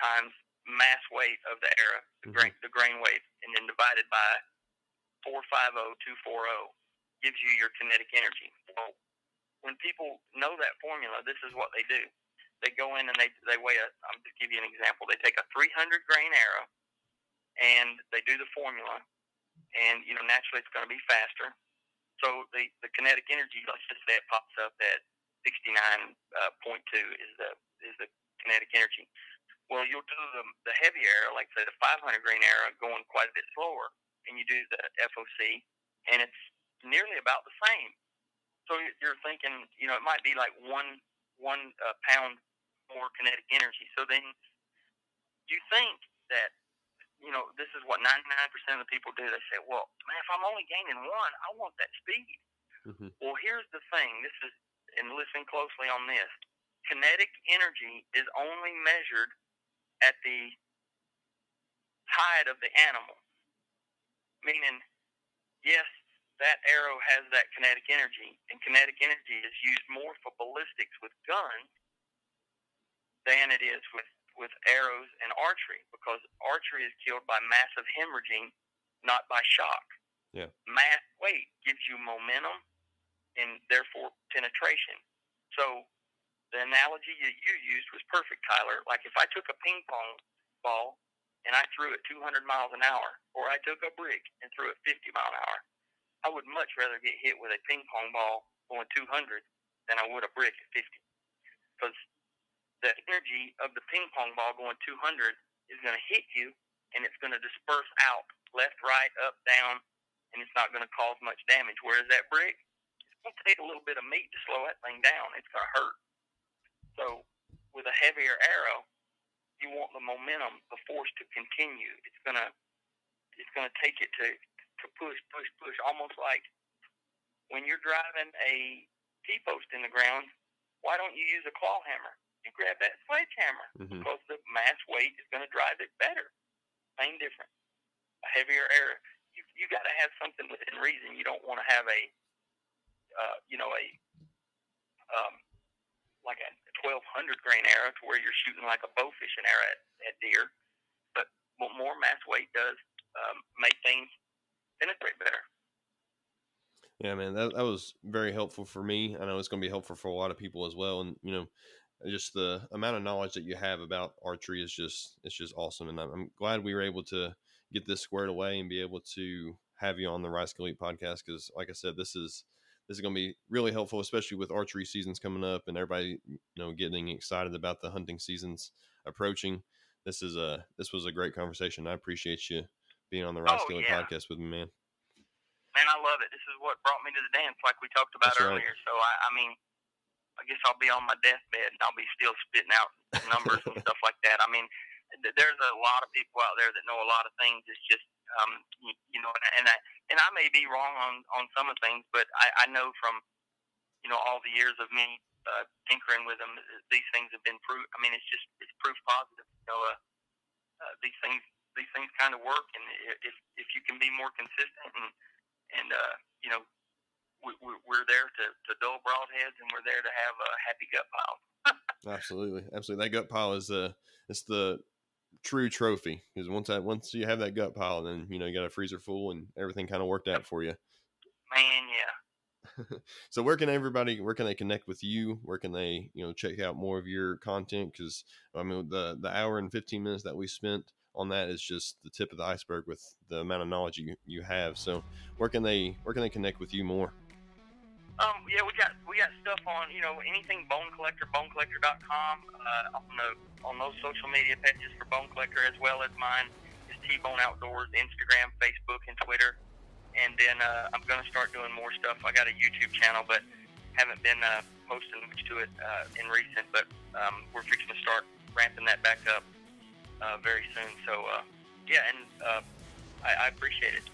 times mass weight of the arrow, the, mm-hmm. grain, the grain weight, and then divided by 450240 gives you your kinetic energy. Well, when people know that formula, this is what they do. They go in and they they weigh a. I'm just give you an example. They take a 300 grain arrow, and they do the formula, and you know naturally it's going to be faster. So the the kinetic energy, let's just say it pops up at 69.2 uh, is the is the kinetic energy. Well, you'll do the, the heavy arrow, like say the 500 grain arrow, going quite a bit slower, and you do the FOC, and it's nearly about the same. So you're thinking, you know, it might be like one one uh, pound more kinetic energy. So then you think that, you know, this is what 99% of the people do. They say, well, man, if I'm only gaining one, I want that speed. Mm-hmm. Well, here's the thing. This is, and listen closely on this. Kinetic energy is only measured at the height of the animal. Meaning, yes, that arrow has that kinetic energy, and kinetic energy is used more for ballistics with guns than it is with, with arrows and archery because archery is killed by massive hemorrhaging, not by shock. Yeah. Mass weight gives you momentum and therefore penetration. So the analogy that you used was perfect, Tyler. Like if I took a ping pong ball and I threw it 200 miles an hour, or I took a brick and threw it 50 mile an hour, I would much rather get hit with a ping pong ball going 200 than I would a brick at 50. Because the energy of the ping pong ball going 200 is going to hit you and it's going to disperse out left, right, up, down, and it's not going to cause much damage. Whereas that brick, it's going to take a little bit of meat to slow that thing down. It's going to hurt. So with a heavier arrow, you want the momentum, the force to continue. It's gonna it's gonna take it to to push, push, push, almost like when you're driving a T post in the ground. Why don't you use a claw hammer? You grab that sledgehammer mm-hmm. because the mass weight is going to drive it better. Same difference. A heavier arrow. You you got to have something within reason. You don't want to have a uh, you know a um, like a 1200 grain arrow to where you're shooting like a bow fishing arrow at, at deer. But more mass weight does um, make things penetrate better. Yeah, man, that, that was very helpful for me. I know it's going to be helpful for a lot of people as well. And, you know, just the amount of knowledge that you have about archery is just, it's just awesome. And I'm, I'm glad we were able to get this squared away and be able to have you on the Rye Elite podcast. Cause like I said, this is, this is going to be really helpful, especially with archery seasons coming up and everybody, you know, getting excited about the hunting seasons approaching. This is a this was a great conversation. I appreciate you being on the Rye oh, yeah. podcast with me, man. Man, I love it. This is what brought me to the dance, like we talked about That's earlier. Right. So I, I mean, I guess I'll be on my deathbed and I'll be still spitting out numbers and stuff like that. I mean, there's a lot of people out there that know a lot of things. It's just um, you, know, and, and I and I may be wrong on on some of things, but I, I know from you know all the years of me uh, tinkering with them, these things have been proof. I mean, it's just it's proof positive. You know, uh, uh, these things these things kind of work, and if if you can be more consistent and and uh, you know we, we're there to, to dull broadheads and we're there to have a happy gut pile. absolutely, absolutely. That gut pile is the it's the true trophy because once that once you have that gut pile, then you know you got a freezer full and everything kind of worked out for you. Man, yeah, so where can everybody where can they connect with you where can they you know check out more of your content because i mean the the hour and 15 minutes that we spent on that is just the tip of the iceberg with the amount of knowledge you, you have so where can they where can they connect with you more um, yeah, we got we got stuff on you know anything Bone Collector, BoneCollector.com uh, on the on those social media pages for Bone Collector as well as mine is T Bone Outdoors, Instagram, Facebook, and Twitter. And then uh, I'm to start doing more stuff. I got a YouTube channel, but haven't been uh, posting much to it uh, in recent. But um, we're fixing to start ramping that back up uh, very soon. So uh, yeah, and uh, I, I appreciate it.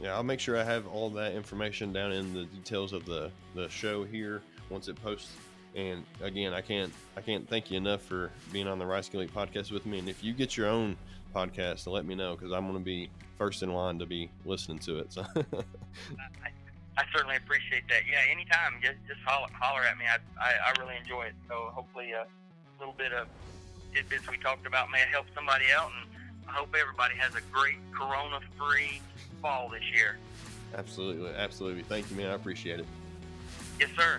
Yeah, I'll make sure I have all that information down in the details of the the show here once it posts. And again, I can't I can't thank you enough for being on the Rice Kill Eat podcast with me. And if you get your own podcast, let me know because I'm going to be first in line to be listening to it. So. I, I certainly appreciate that. Yeah, anytime, just just holler, holler at me. I, I, I really enjoy it. So hopefully, uh, a little bit of tidbits we talked about may help somebody out, and I hope everybody has a great Corona-free fall this year. Absolutely, absolutely. Thank you, man. I appreciate it. Yes, sir.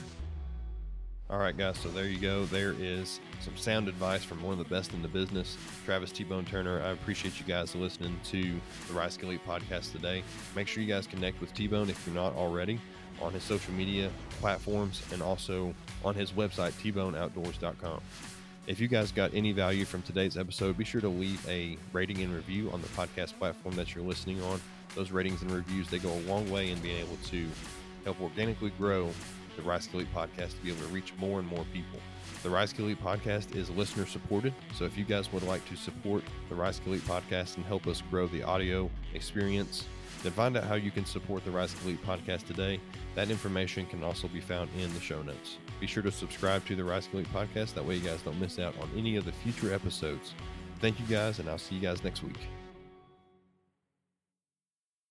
All right, guys. So there you go. There is some sound advice from one of the best in the business, Travis T Bone Turner. I appreciate you guys listening to the Rice Kill Eat podcast today. Make sure you guys connect with T Bone if you're not already on his social media platforms and also on his website, tboneoutdoors.com. If you guys got any value from today's episode, be sure to leave a rating and review on the podcast platform that you're listening on those ratings and reviews they go a long way in being able to help organically grow the Rice Kill Eat podcast to be able to reach more and more people. The Rice Kill Eat podcast is listener supported, so if you guys would like to support the Rice Kill Eat podcast and help us grow the audio experience, then find out how you can support the Rice Kill Eat podcast today. That information can also be found in the show notes. Be sure to subscribe to the Rice Kill Eat podcast. That way, you guys don't miss out on any of the future episodes. Thank you guys, and I'll see you guys next week.